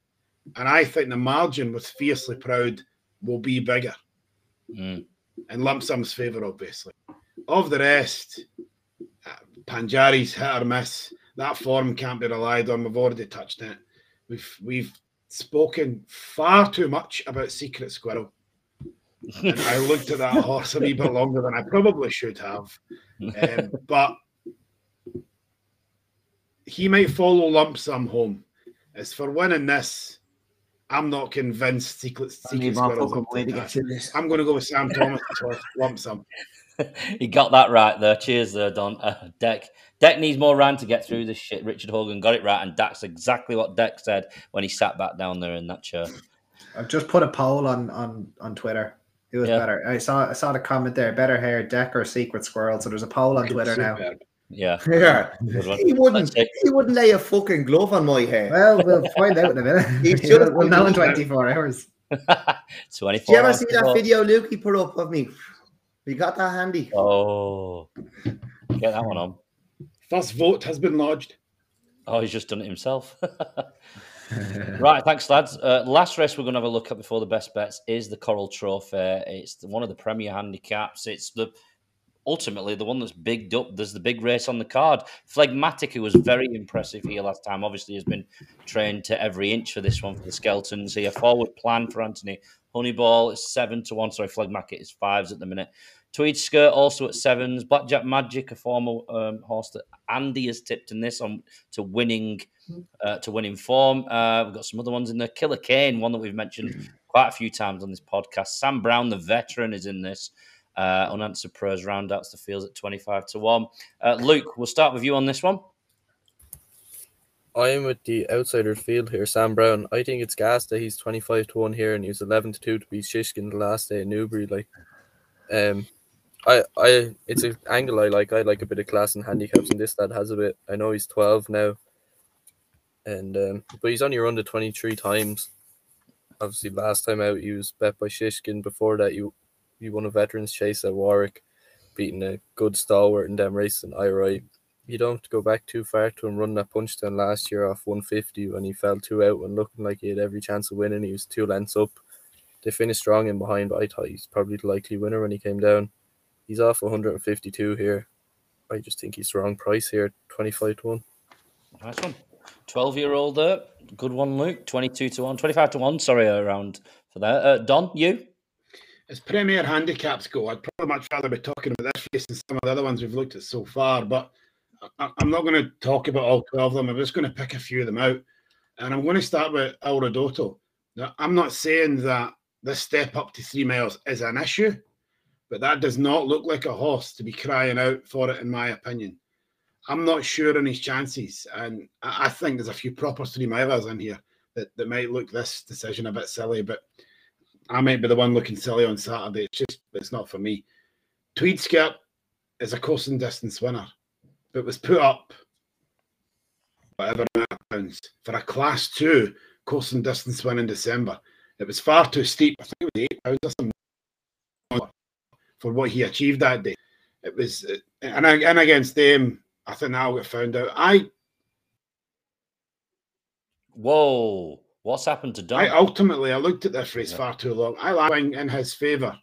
and I think the margin with fiercely proud will be bigger Mm. in lump sum's favour, obviously. Of the rest, uh, Panjari's hit or miss. That form can't be relied on. We've already touched it. We've we've spoken far too much about Secret Squirrel. And I looked at that horse a wee bit longer than I probably should have. Um, but he might follow lump sum home. As for winning this, I'm not convinced Secret, I need Secret my Squirrel's fucking up way to to the get task. through this. I'm going to go with Sam Thomas for lump sum. he got that right there. Cheers there, Don. Uh, Deck. Deck needs more round to get through this shit. Richard Hogan got it right, and that's exactly what Deck said when he sat back down there in that chair. I've just put a poll on on on Twitter. Who was Yeah. better? I saw I saw the comment there. Better hair, Deck or Secret Squirrel? So there's a poll on Twitter now. Yeah. Yeah. He wouldn't. He wouldn't lay a fucking glove on my hair. Well, we'll find out in a minute. He should have we'll know in 24 hours. 24 Did you ever see that go. video Luke he put up of me? We got that handy. Oh, get that one on. First vote has been lodged. Oh, he's just done it himself. right, thanks, lads. Uh, last race we're going to have a look at before the best bets is the Coral Trophy. It's one of the premier handicaps. It's the ultimately the one that's bigged up. There's the big race on the card. Phlegmatic, who was very impressive here last time, obviously has been trained to every inch for this one for the Skeltons here. Forward plan for Anthony. Honeyball is seven to one. Sorry, Phlegmatic is fives at the minute. Tweed Skirt also at sevens. Blackjack Magic, a former um, horse that Andy has tipped in this on to winning uh, to winning form. Uh, we've got some other ones in there. Killer Kane, one that we've mentioned quite a few times on this podcast. Sam Brown, the veteran, is in this. Uh, unanswered prayers roundouts the fields at 25 to 1. Uh, Luke, we'll start with you on this one. I am with the outsider field here, Sam Brown. I think it's gas that he's 25 to 1 here and he was 11 to 2 to beat Shishkin the last day in Newbury. Like, um, I, I, it's an angle I like. I like a bit of class and handicaps, and this lad has a bit. I know he's 12 now, and um, but he's only run the 23 times. Obviously, last time out he was bet by Shishkin. Before that, you you won a veterans chase at Warwick, beating a good stalwart in them races in IRI you don't have to go back too far to him running that punchdown last year off 150 when he fell two out and looking like he had every chance of winning. He was two lengths up. They finished strong in behind, but I thought he's probably the likely winner when he came down. He's off 152 here. I just think he's the wrong price here, 25 to 1. Nice one. 12 year old there. Good one, Luke. 22 to 1. 25 to 1. Sorry, around for that. Uh, Don, you? As Premier handicaps go, I'd probably much rather be talking about this race than some of the other ones we've looked at so far. But I, I'm not going to talk about all 12 of them. I'm just going to pick a few of them out. And I'm going to start with Il Ridoto. Now, I'm not saying that this step up to three miles is an issue, but that does not look like a horse to be crying out for it, in my opinion. I'm not sure on his chances. And I think there's a few proper three milers in here that, that might look this decision a bit silly, but I might be the one looking silly on Saturday. It's just, it's not for me. Tweed Skirt is a course and distance winner, but was put up whatever pounds for a class two course and distance win in December. It was far too steep. I think it was eight pounds or something for what he achieved that day. It was, uh, and, and against them, I think that'll get found out. I, Whoa. What's happened to Don? I ultimately, I looked at this race Yeah. far too long. I like going in his favour.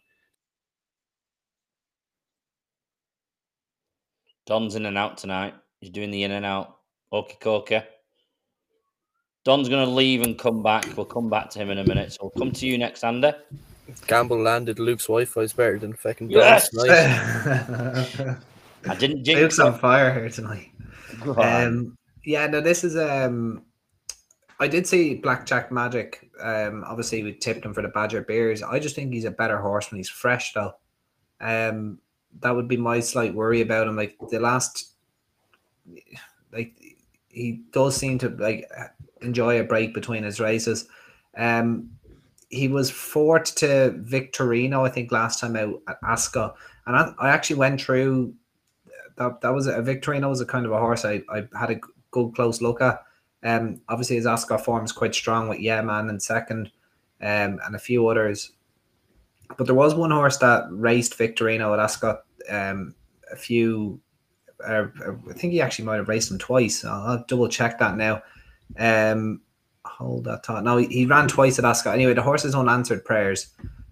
Don's in and out tonight. He's doing the in and out. Okie dokie. Don's going to leave and come back. We'll come back to him in a minute. So we'll come to you next, Andy. Gamble landed Luke's Wi-Fi is better than fucking Yes! Don's night. I didn't jinx Luke's on fire here tonight. Um, yeah, no, this is um. I did see Blackjack Magic. Um, obviously we tipped him for the Badger Beers. I just think he's a better horse when he's fresh, though. Um, that would be my slight worry about him. Like the last, like he does seem to like enjoy a break between his races. Um, he was fourth to Victtorino, I think, last time out at Ascot, and I, I actually went through that that was a Victtorino was a kind of a horse I, I had a good close look at. Um, obviously his Ascot form is quite strong with Yeah Man in second, um, and a few others. But there was one horse that raced Victtorino at Ascot. Um, a few, uh, I think he actually might have raced him twice. I'll, I'll double check that now. Um, hold that thought. No, he, he ran twice at Ascot. Anyway, the horse is unanswered prayers.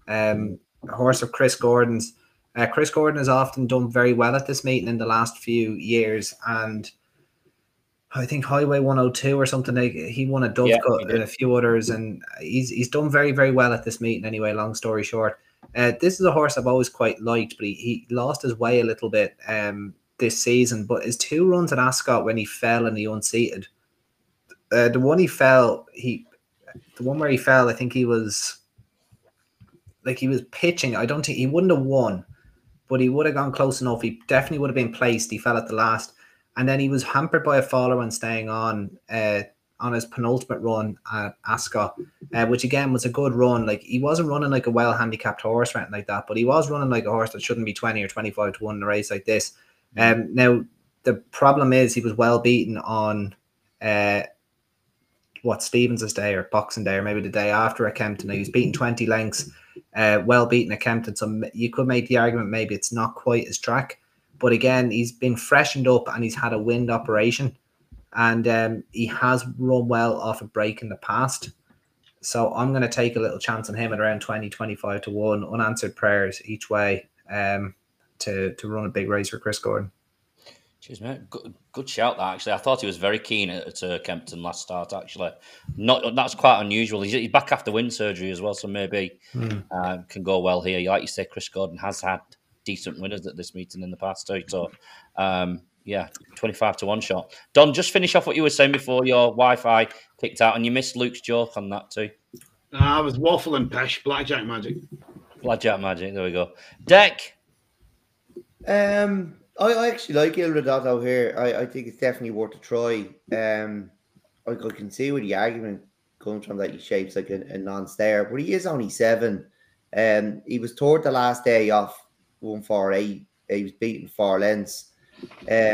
Um, a horse of Chris Gordon's. Uh, Chris Gordon has often done very well at this meeting in the last few years, and I think Highway 102 or something. Like he won a Dove Yeah, Cut and a few others, and he's he's done very very well at this meeting. Anyway, long story short, uh, this is a horse I've always quite liked, but he, he lost his way a little bit um, this season. But his two runs at Ascot when he fell and he unseated, uh, the one he fell, he the one where he fell, I think he was like he was pitching. I don't think he wouldn't have won, but he would have gone close enough. He definitely would have been placed. He fell at the last, and then he was hampered by a follower and staying on uh, on his penultimate run at Ascot, uh, which again was a good run. Like he wasn't running like a well handicapped horse or anything like that, but he was running like a horse that shouldn't be twenty or twenty five to one in a race like this. Um, now the problem is he was well beaten on. Uh, what Stevens' day or Boxing Day or maybe the day after at Kempton. He was beaten 20 lengths, uh, well beaten at Kempton. So you could make the argument maybe it's not quite his track. But again, he's been freshened up and he's had a wind operation. And um, he has run well off a break in the past. So I'm going to take a little chance on him at around 20, 25 to 1, unanswered prayers each way um, to, to run a big race for Chris Gordon. Cheers, mate. Good, good shout. That actually, I thought he was very keen at, at uh, Kempton last start. Actually, not that's quite unusual. He's, he's back after wind surgery as well, so maybe Hmm. uh, can go well here. Like you say, Chris Gordon has had decent winners at this meeting in the past too. So, um, yeah, twenty-five to one shot. Don, just finish off what you were saying before your Wi-Fi kicked out, and you missed Luke's joke on that too. I was waffling pish, blackjack magic. Blackjack magic. There we go. Deck. Um, I, I actually like Il Ridoto here. I, I think it's definitely worth a try. Um, I, I can see where the argument comes from that he shapes like a, a non-stayer, but he is only seven. Um, he was toward the last day off one four eight. He was beaten four. Uh,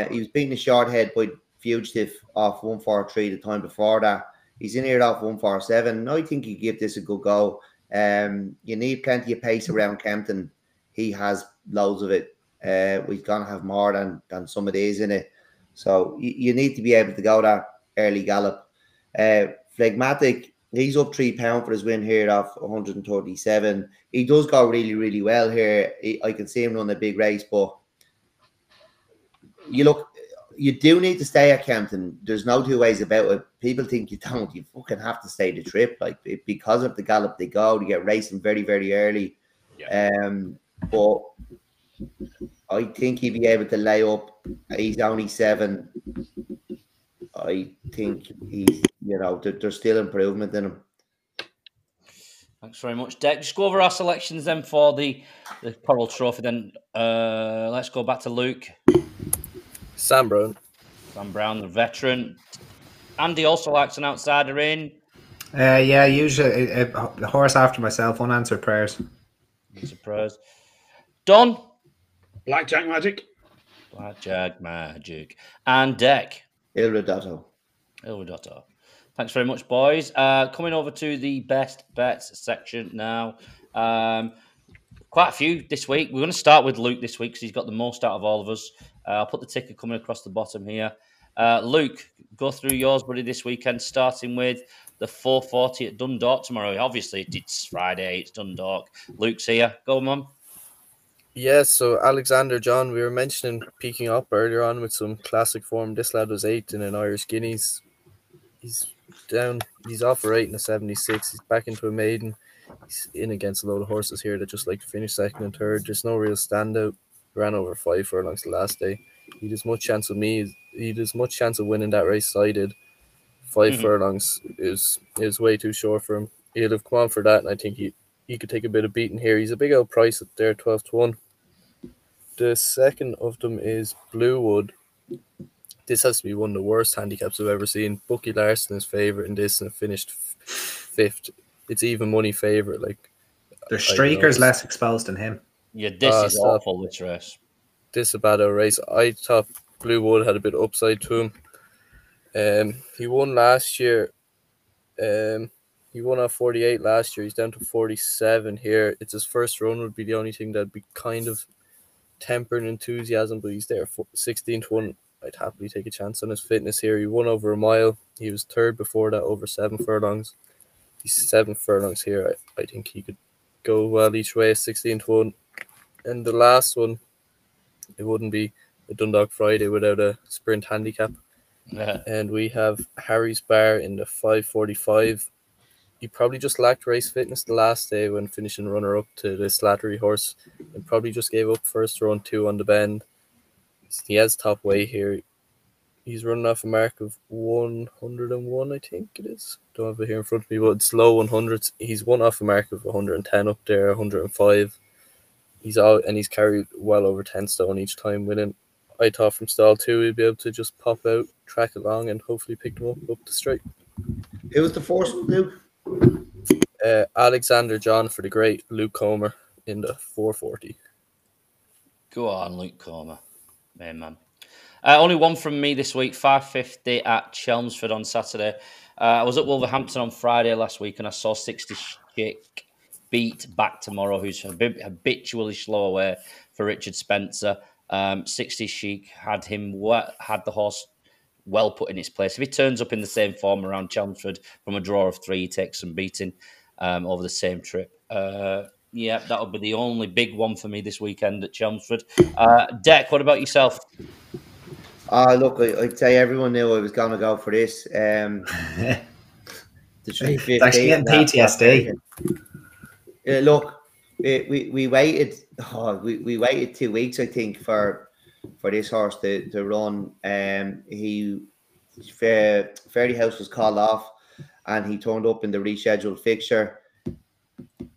he was beaten a short head by Fugitive off one four three the time before that. He's in here off one four seven. I think he give this a good go. Um, you need plenty of pace around Kempton. He has loads of it. Uh, we're gonna have more than than some of these in it. So you, you need to be able to go that early gallop. Uh, phlegmatic, he's up three pound for his win here off 137. He does go really, really well here. He, I can see him run a big race, but you look, you do need to stay at Kempton. There's no two ways about it. People think you don't. You fucking have to stay the trip, like because of the gallop they go. They get racing very, very early. Um, but I think he'd be able to lay up. He's only seven. I think he's, you know, there, there's still improvement in him. Thanks very much, Deck. Just go over our selections then for the the Coral Trophy. Then uh, let's go back to Luke. Sam Brown. Sam Brown, the veteran. Andy also likes an outsider in. Uh, yeah, usually uh, uh, the horse after myself, unanswered prayers. Surprise. Don. Blackjack magic. Blackjack Magic. And Deck. Il Ridoto. Ilridotto. Thanks very much, boys. Uh, coming over to the best bets section now. Um, quite a few this week. We're going to start with Luke this week because he's got the most out of all of us. Uh, I'll put the ticker coming across the bottom here. Uh, Luke, go through yours, buddy, this weekend, starting with the 440 at Dundalk tomorrow. Obviously, it's Friday, it's Dundalk. Luke's here. Go, Mum. Yes, so Alexander John, we were mentioning peaking up earlier on with some classic form. This lad was eight in an Irish Guineas. He's down, he's off for eight in a 76. He's back into a maiden. he's in against a load of horses here that just like to finish second and third. There's no real standout. Ran over five furlongs the last day. He has much chance of me. He has much chance of winning that race. Did. 5 Mhm. furlongs is is way too short for him. He'd have come on for that, and I think he he could take a bit of beating here. He's a big old price up there, twelve to one. The second of them is Bluewood. This has to be one of the worst handicaps I've ever seen. Bucky Larson is favourite in this and finished f- fifth. It's even money favourite. Like There's I streakers less exposed than him. Yeah, this Ah, is stop. awful. This race. this about a bad race. I thought Bluewood had a bit of upside to him. Um, he won last year. Um, he won at 48 last year. He's down to 47 here. It's his first run would be the only thing that'd be kind of tempering enthusiasm, but he's there for 16 to 1. I'd happily take a chance on his fitness here. He won over a mile. He was third before that, over seven furlongs. He's seven furlongs here. I, I think he could go well each way, 16 to 1. And the last one, it wouldn't be a Dundalk Friday without a sprint handicap. Yeah. And we have Harry's Bar in the 545. He probably just lacked race fitness the last day when finishing runner up to the Slattery horse and probably just gave up first run two on the bend. He has top weight here. He's running off a mark of 101, I think it is. Don't have it here in front of me, but it's low 100s. He's one off a mark of 110 up there, 105. He's out and he's carried well over 10 stone each time winning. I thought from stall two he'd be able to just pop out, track along, and hopefully pick them up up the straight. Who was the first one, Luke? Uh, Alexander John for the great Luke Comer in the 440. Go on, Luke Comer. Man, man. Uh, only one from me this week, 550 at Chelmsford on Saturday. Uh, I was at Wolverhampton on Friday last week and I saw 60 Chick beat back tomorrow, who's habitually slow away for Richard Spencer. Um, 60 Chic had him had the horse well put in its place. If he turns up in the same form around Chelmsford from a draw of three, he takes some beating um, over the same trip. Uh, yeah, that'll be the only big one for me this weekend at Chelmsford. Uh, Deck, what about yourself? Ah, look, I, I'd say everyone knew I was going to go for this. Um, the 350. Actually getting PTSD. Yeah, look, it, we we waited. Oh, we, we waited two weeks, I think, for for this horse to, to run. Um, he Fair, Fairyhouse was called off, and he turned up in the rescheduled fixture.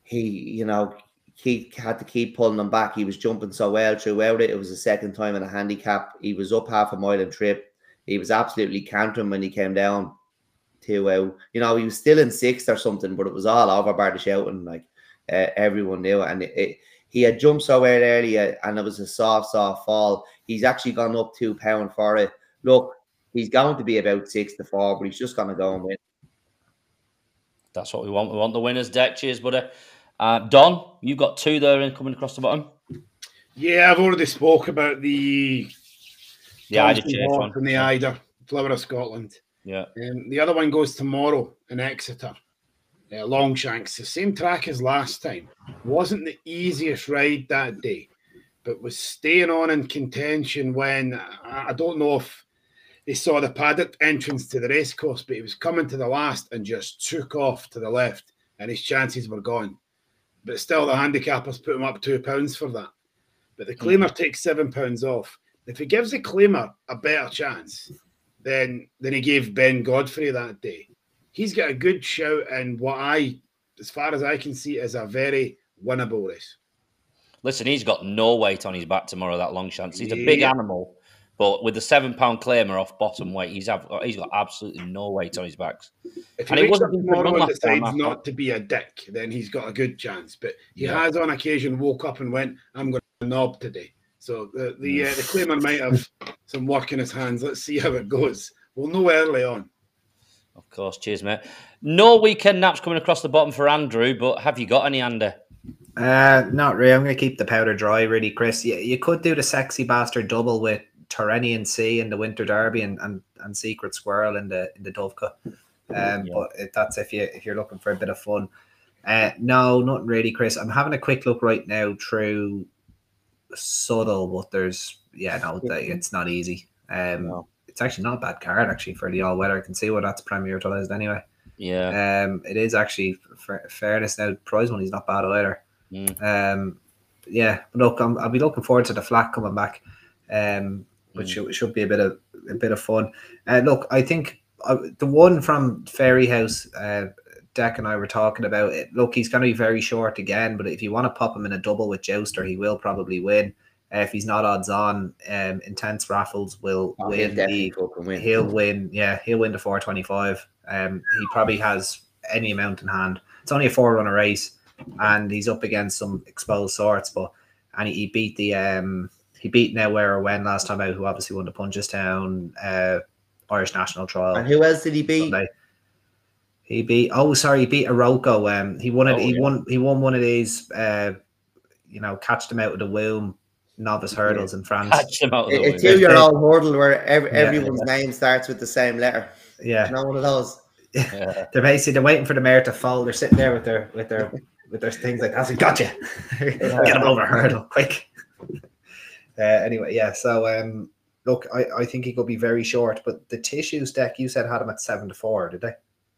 He, you know, he had to keep pulling him back. He was jumping so well throughout it. It was the second time in a handicap. He was up half a mile and trip. He was absolutely countering when he came down to, uh, you know, he was still in sixth or something, but it was all over bar the shouting. Like uh, everyone knew, and it, it, he had jumped so well earlier, and it was a soft, soft fall. He's actually gone up two pound for it. Look, he's going to be about six to four, but he's just going to go and win. That's what we want. We want the winners, Deck. Cheers, buddy. Uh, Don, you've got two there and coming across the bottom. Yeah, I've already spoke about the Yeah, I did Thompson chase Hawk one. and the Eider, Flower of Scotland. Yeah. Um, the other one goes tomorrow in Exeter. Uh, Longshanks, the same track as last time. Wasn't the easiest ride that day, but was staying on in contention when I I don't know if they saw the paddock entrance to the racecourse, but he was coming to the last and just took off to the left, and his chances were gone. But still, the handicappers put him up two pounds for that. But the claimer takes seven pounds off. If he gives the claimer a better chance than than he gave Ben Godfrey that day, he's got a good shout and what I, as far as I can see, is a very winnable race. Listen, he's got no weight on his back tomorrow. That long chance. He's a big animal, but with the seven pound claimer off bottom weight, he's have, he's got absolutely no weight on his back. If And he it wakes up tomorrow and decides not to be a dick, then he's got a good chance. But he Yeah. has on occasion woke up and went, "I'm going to knob today." So the the, uh, the claimer might have some work in his hands. Let's see how it goes. We'll know early on. Of course, cheers, mate. No weekend naps coming across the bottom for Andrew, but have you got any, Andy? Uh, not really. I'm going to keep the powder dry, really, Chris. You, you could do the sexy bastard double with Tyrrhenian Sea in the Winter Derby and, and, and Secret Squirrel in the in the Dovecote. Um, Yeah. but it, that's if you if you're looking for a bit of fun. Uh, no, not really, Chris. I'm having a quick look right now through Southwell, but there's yeah, no, it's not easy. Um, No. It's actually not a bad card actually for the all weather. I can see why that's premier televised anyway. Yeah. Um, it is actually for fairness now. Prize money's not bad either. Mm. Um, yeah, but look, I'm, I'll be looking forward to the flat coming back, um, which Mm. should, should be a bit of a bit of fun. Uh, look, I think uh, the one from Fairy House, uh, Deck and I were talking about it. Look, he's going to be very short again, but if you want to pop him in a double with Jouster, he will probably win. Uh, if he's not odds on, um, intense raffles will Oh, he'll win definitely the win. He'll win. Yeah, he'll win the 425. Um, he probably has any amount in hand. It's only a four runner race, and he's up against some exposed sorts. But and he, he beat the um he beat Now Where or When last time out, who obviously won the Punchestown uh, Irish National Trial. And who else did he beat? Sunday. He beat. Oh, sorry, he beat Aroko. Um, he won it. Oh, he yeah. won. He won one of these. Uh, you know, catched him out of the womb novice hurdles in France. Catch them out of the A, a two-year-old hurdle where every, Yeah. everyone's name starts with the same letter. Yeah, You know one of those. Yeah. they're basically they're waiting for the mare to fall. They're sitting there with their with their with their things like that's gotcha. Get them over hurdle quick. Uh, anyway, yeah. So um, look, I, I think he could be very short, but the tissues deck you said had him at seven to four, did they?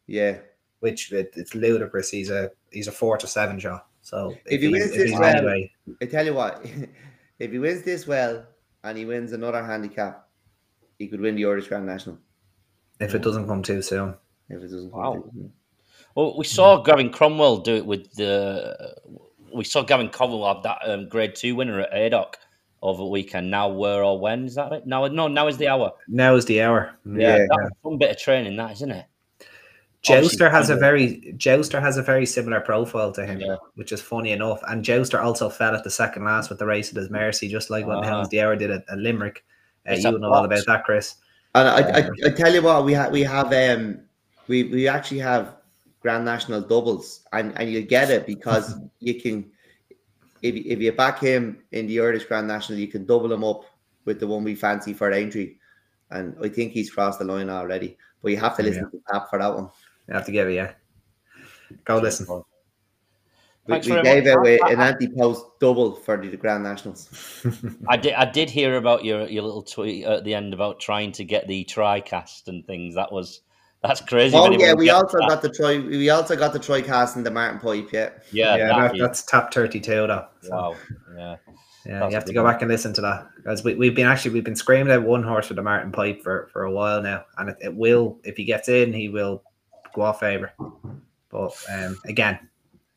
Yeah. Which it, it's ludicrous. He's a he's a four to seven shot. So If he wins this he's anyway, I tell you what, if he wins this well and he wins another handicap, he could win the Irish Grand National. if it doesn't come too soon. If it doesn't. Wow. Well, we saw Gavin Cromwell do it with the. We saw Gavin Cromwell have that um, Grade Two winner at Adoc over the weekend. Now, where or when is that right? Now, no, now is the hour. Now is the hour. Yeah, Yeah. that's a fun bit of training, that isn't it? Jouster has a very Jouster has a very similar profile to him, Yeah. which is funny enough. And Jouster also fell at the second last with the race at his mercy, just like what Ah. the Helms the Hour did at, at Limerick. Uh, It's you a know all box. about that, Chris. And I, I, I tell you what, we have we have um we we actually have Grand National doubles, and and you get it because you can if you- if you back him in the Irish Grand National, you can double him up with the one we fancy for Aintree, and I think he's crossed the line already. But you have to listen to Tap for that one. You have to give it, yeah. Go listen. We, we gave much. away I- an anti-post double for the Grand Nationals. I did. I did hear about your your little tweet at the end about trying to get the TriCast and things. That was that's crazy. Oh yeah, we also that. got the Troy. We also got the Troy cast and the Martin Pipe. Yeah, yeah. yeah, that'd that, be- that's top thirty-two though. So, wow. Yeah. yeah, that's you have to go one. back and listen to that because we, we've been actually we've been screaming at one horse with the Martin Pipe for for a while now, and it, it will if he gets in, he will go off favor. But um, again,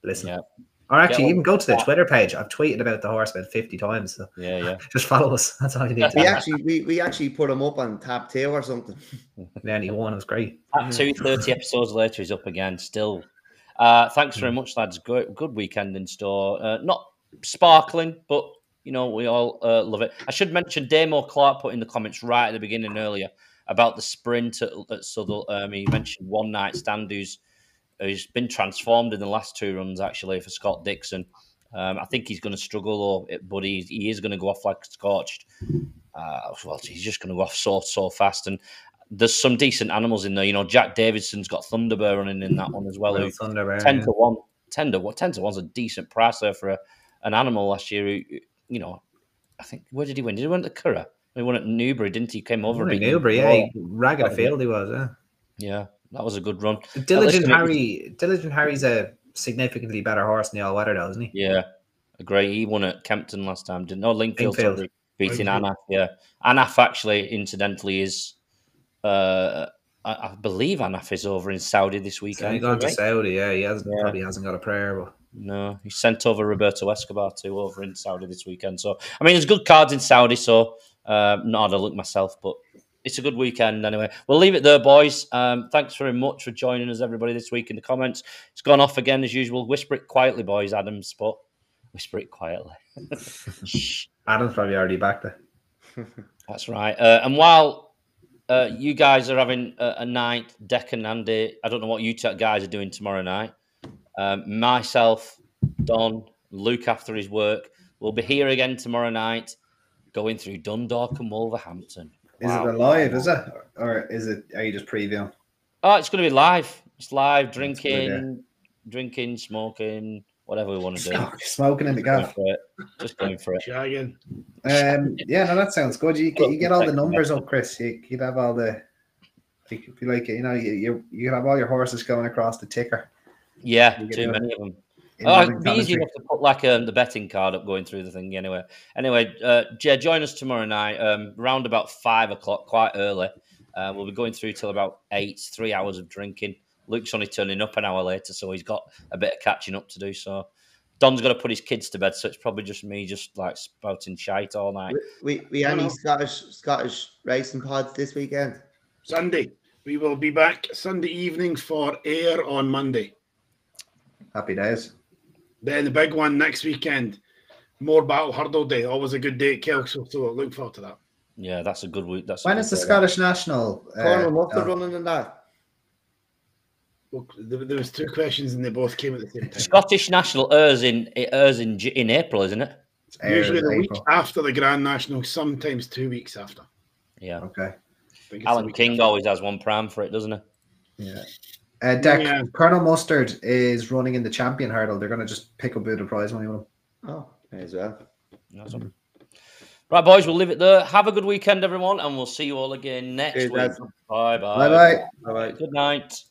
listen. Yeah. Or actually, Yeah, even go to the yeah. Twitter page. I've tweeted about the horse about fifty times. So Yeah. Yeah. just follow us. That's all you need. To we do. actually we, we actually put him up on tab two or something. Then he won. It was great. At two thirty episodes later, he's up again. Still, uh, thanks very much, lads. Good, good weekend in store. Uh, not sparkling, but you know we all uh, love it. I should mention Damo Clark put in the comments right at the beginning earlier about the sprint at, at Southwell. Um, he mentioned one night stand who's who's been transformed in the last two runs actually for Scott Dixon. Um, I think he's going to struggle, though, but he, he is going to go off like scorched. Uh, well, he's just going to go off so so fast, and there's some decent animals in there. You know, Jack Davison's got Thunderbird running in that one as well. Who, Thunderbird, ten to one, ten to what? Ten to one's a decent price there for a, an animal last year. Who, you know, I think where did he win? Did he win at the Curragh? He won at Newbury, didn't he? Came over. At Newbury, yeah, he- ragged a field he was. Yeah. yeah, that was a good run. Diligent it was- Harry, Diligent Harry's a significantly better horse in the all weather, though, isn't he? Yeah, agree. He won at Kempton last time, didn't? No, Lingfield, Lingfield. sorry, beating. Anaf. Yeah, Anaf actually, incidentally, is. Uh, I, I believe Anaf is over in Saudi this So weekend. he gone to? Saudi, yeah. He hasn't Yeah. probably hasn't got a prayer, but No, he sent over Roberto Escobar too over in Saudi this weekend. So I mean, there's good cards in Saudi. So uh, not had a look myself, but it's a good weekend anyway. We'll leave it there, boys. Um, thanks very much for joining us, everybody, this week in the comments. It's gone off again as usual. Whisper it quietly, boys. Adam's spot. Whisper it quietly. Adam's probably already back there. That's right. Uh, and while uh, you guys are having a, a night, Deck and Andy, I don't know what you guys are doing tomorrow night. Um, myself, Don, Luke after his work, will be here again tomorrow night, going through Dundalk and Wolverhampton. Is Wow. it alive? Is it, or is it? Are you just previewing? Oh, it's going to be live. It's live, good, drinking, drinking, smoking, whatever we want to do. Smoking in the Going gaff. Just going for it. Shagging. Um, yeah, no, that sounds good. You get you get all the numbers up, Chris. You, you'd have all the if you like, you know, you you, you have all your horses going across the ticker. Yeah, too many of them. In Oh, it'd be easy enough to put like um, the betting card up going through the thing anyway. Anyway, uh, Jay, join us tomorrow night, um, round about five o'clock, quite early. Uh, we'll be going through till about eight, three hours of drinking. Luke's only turning up an hour later, so he's got a bit of catching up to do. So Don's got to put his kids to bed, so it's probably just me just like spouting shite all night. We we No, any no. Scottish Scottish racing pods this weekend. Sunday. We will be back Sunday evening for air on Monday. Happy days. Then the big one next weekend. Morebattle Hurdle Day. Always a good day at Kelso, so look forward to that. Yeah, that's a good week. That's a When the. Scottish national? uh, Cornwall Muffler no. running in that. Well, there, there was two questions and they both came at the same time. Scottish National airs in it airs in in April, isn't it? Airs Usually the in week after the Grand National, sometimes two weeks after. Yeah. Okay. I think it's the Alan King after. always has one pram for it, doesn't he? Yeah. Uh, Deck, Yeah. Colonel Mustard is running in the champion hurdle. They're going to just pick up a bit of prize money with him. Oh, may as well. Nice one. Right, boys, we'll leave it there. Have a good weekend, everyone, and we'll see you all again next Cheers, week. lads. Bye bye. Bye bye. Bye bye. Good night.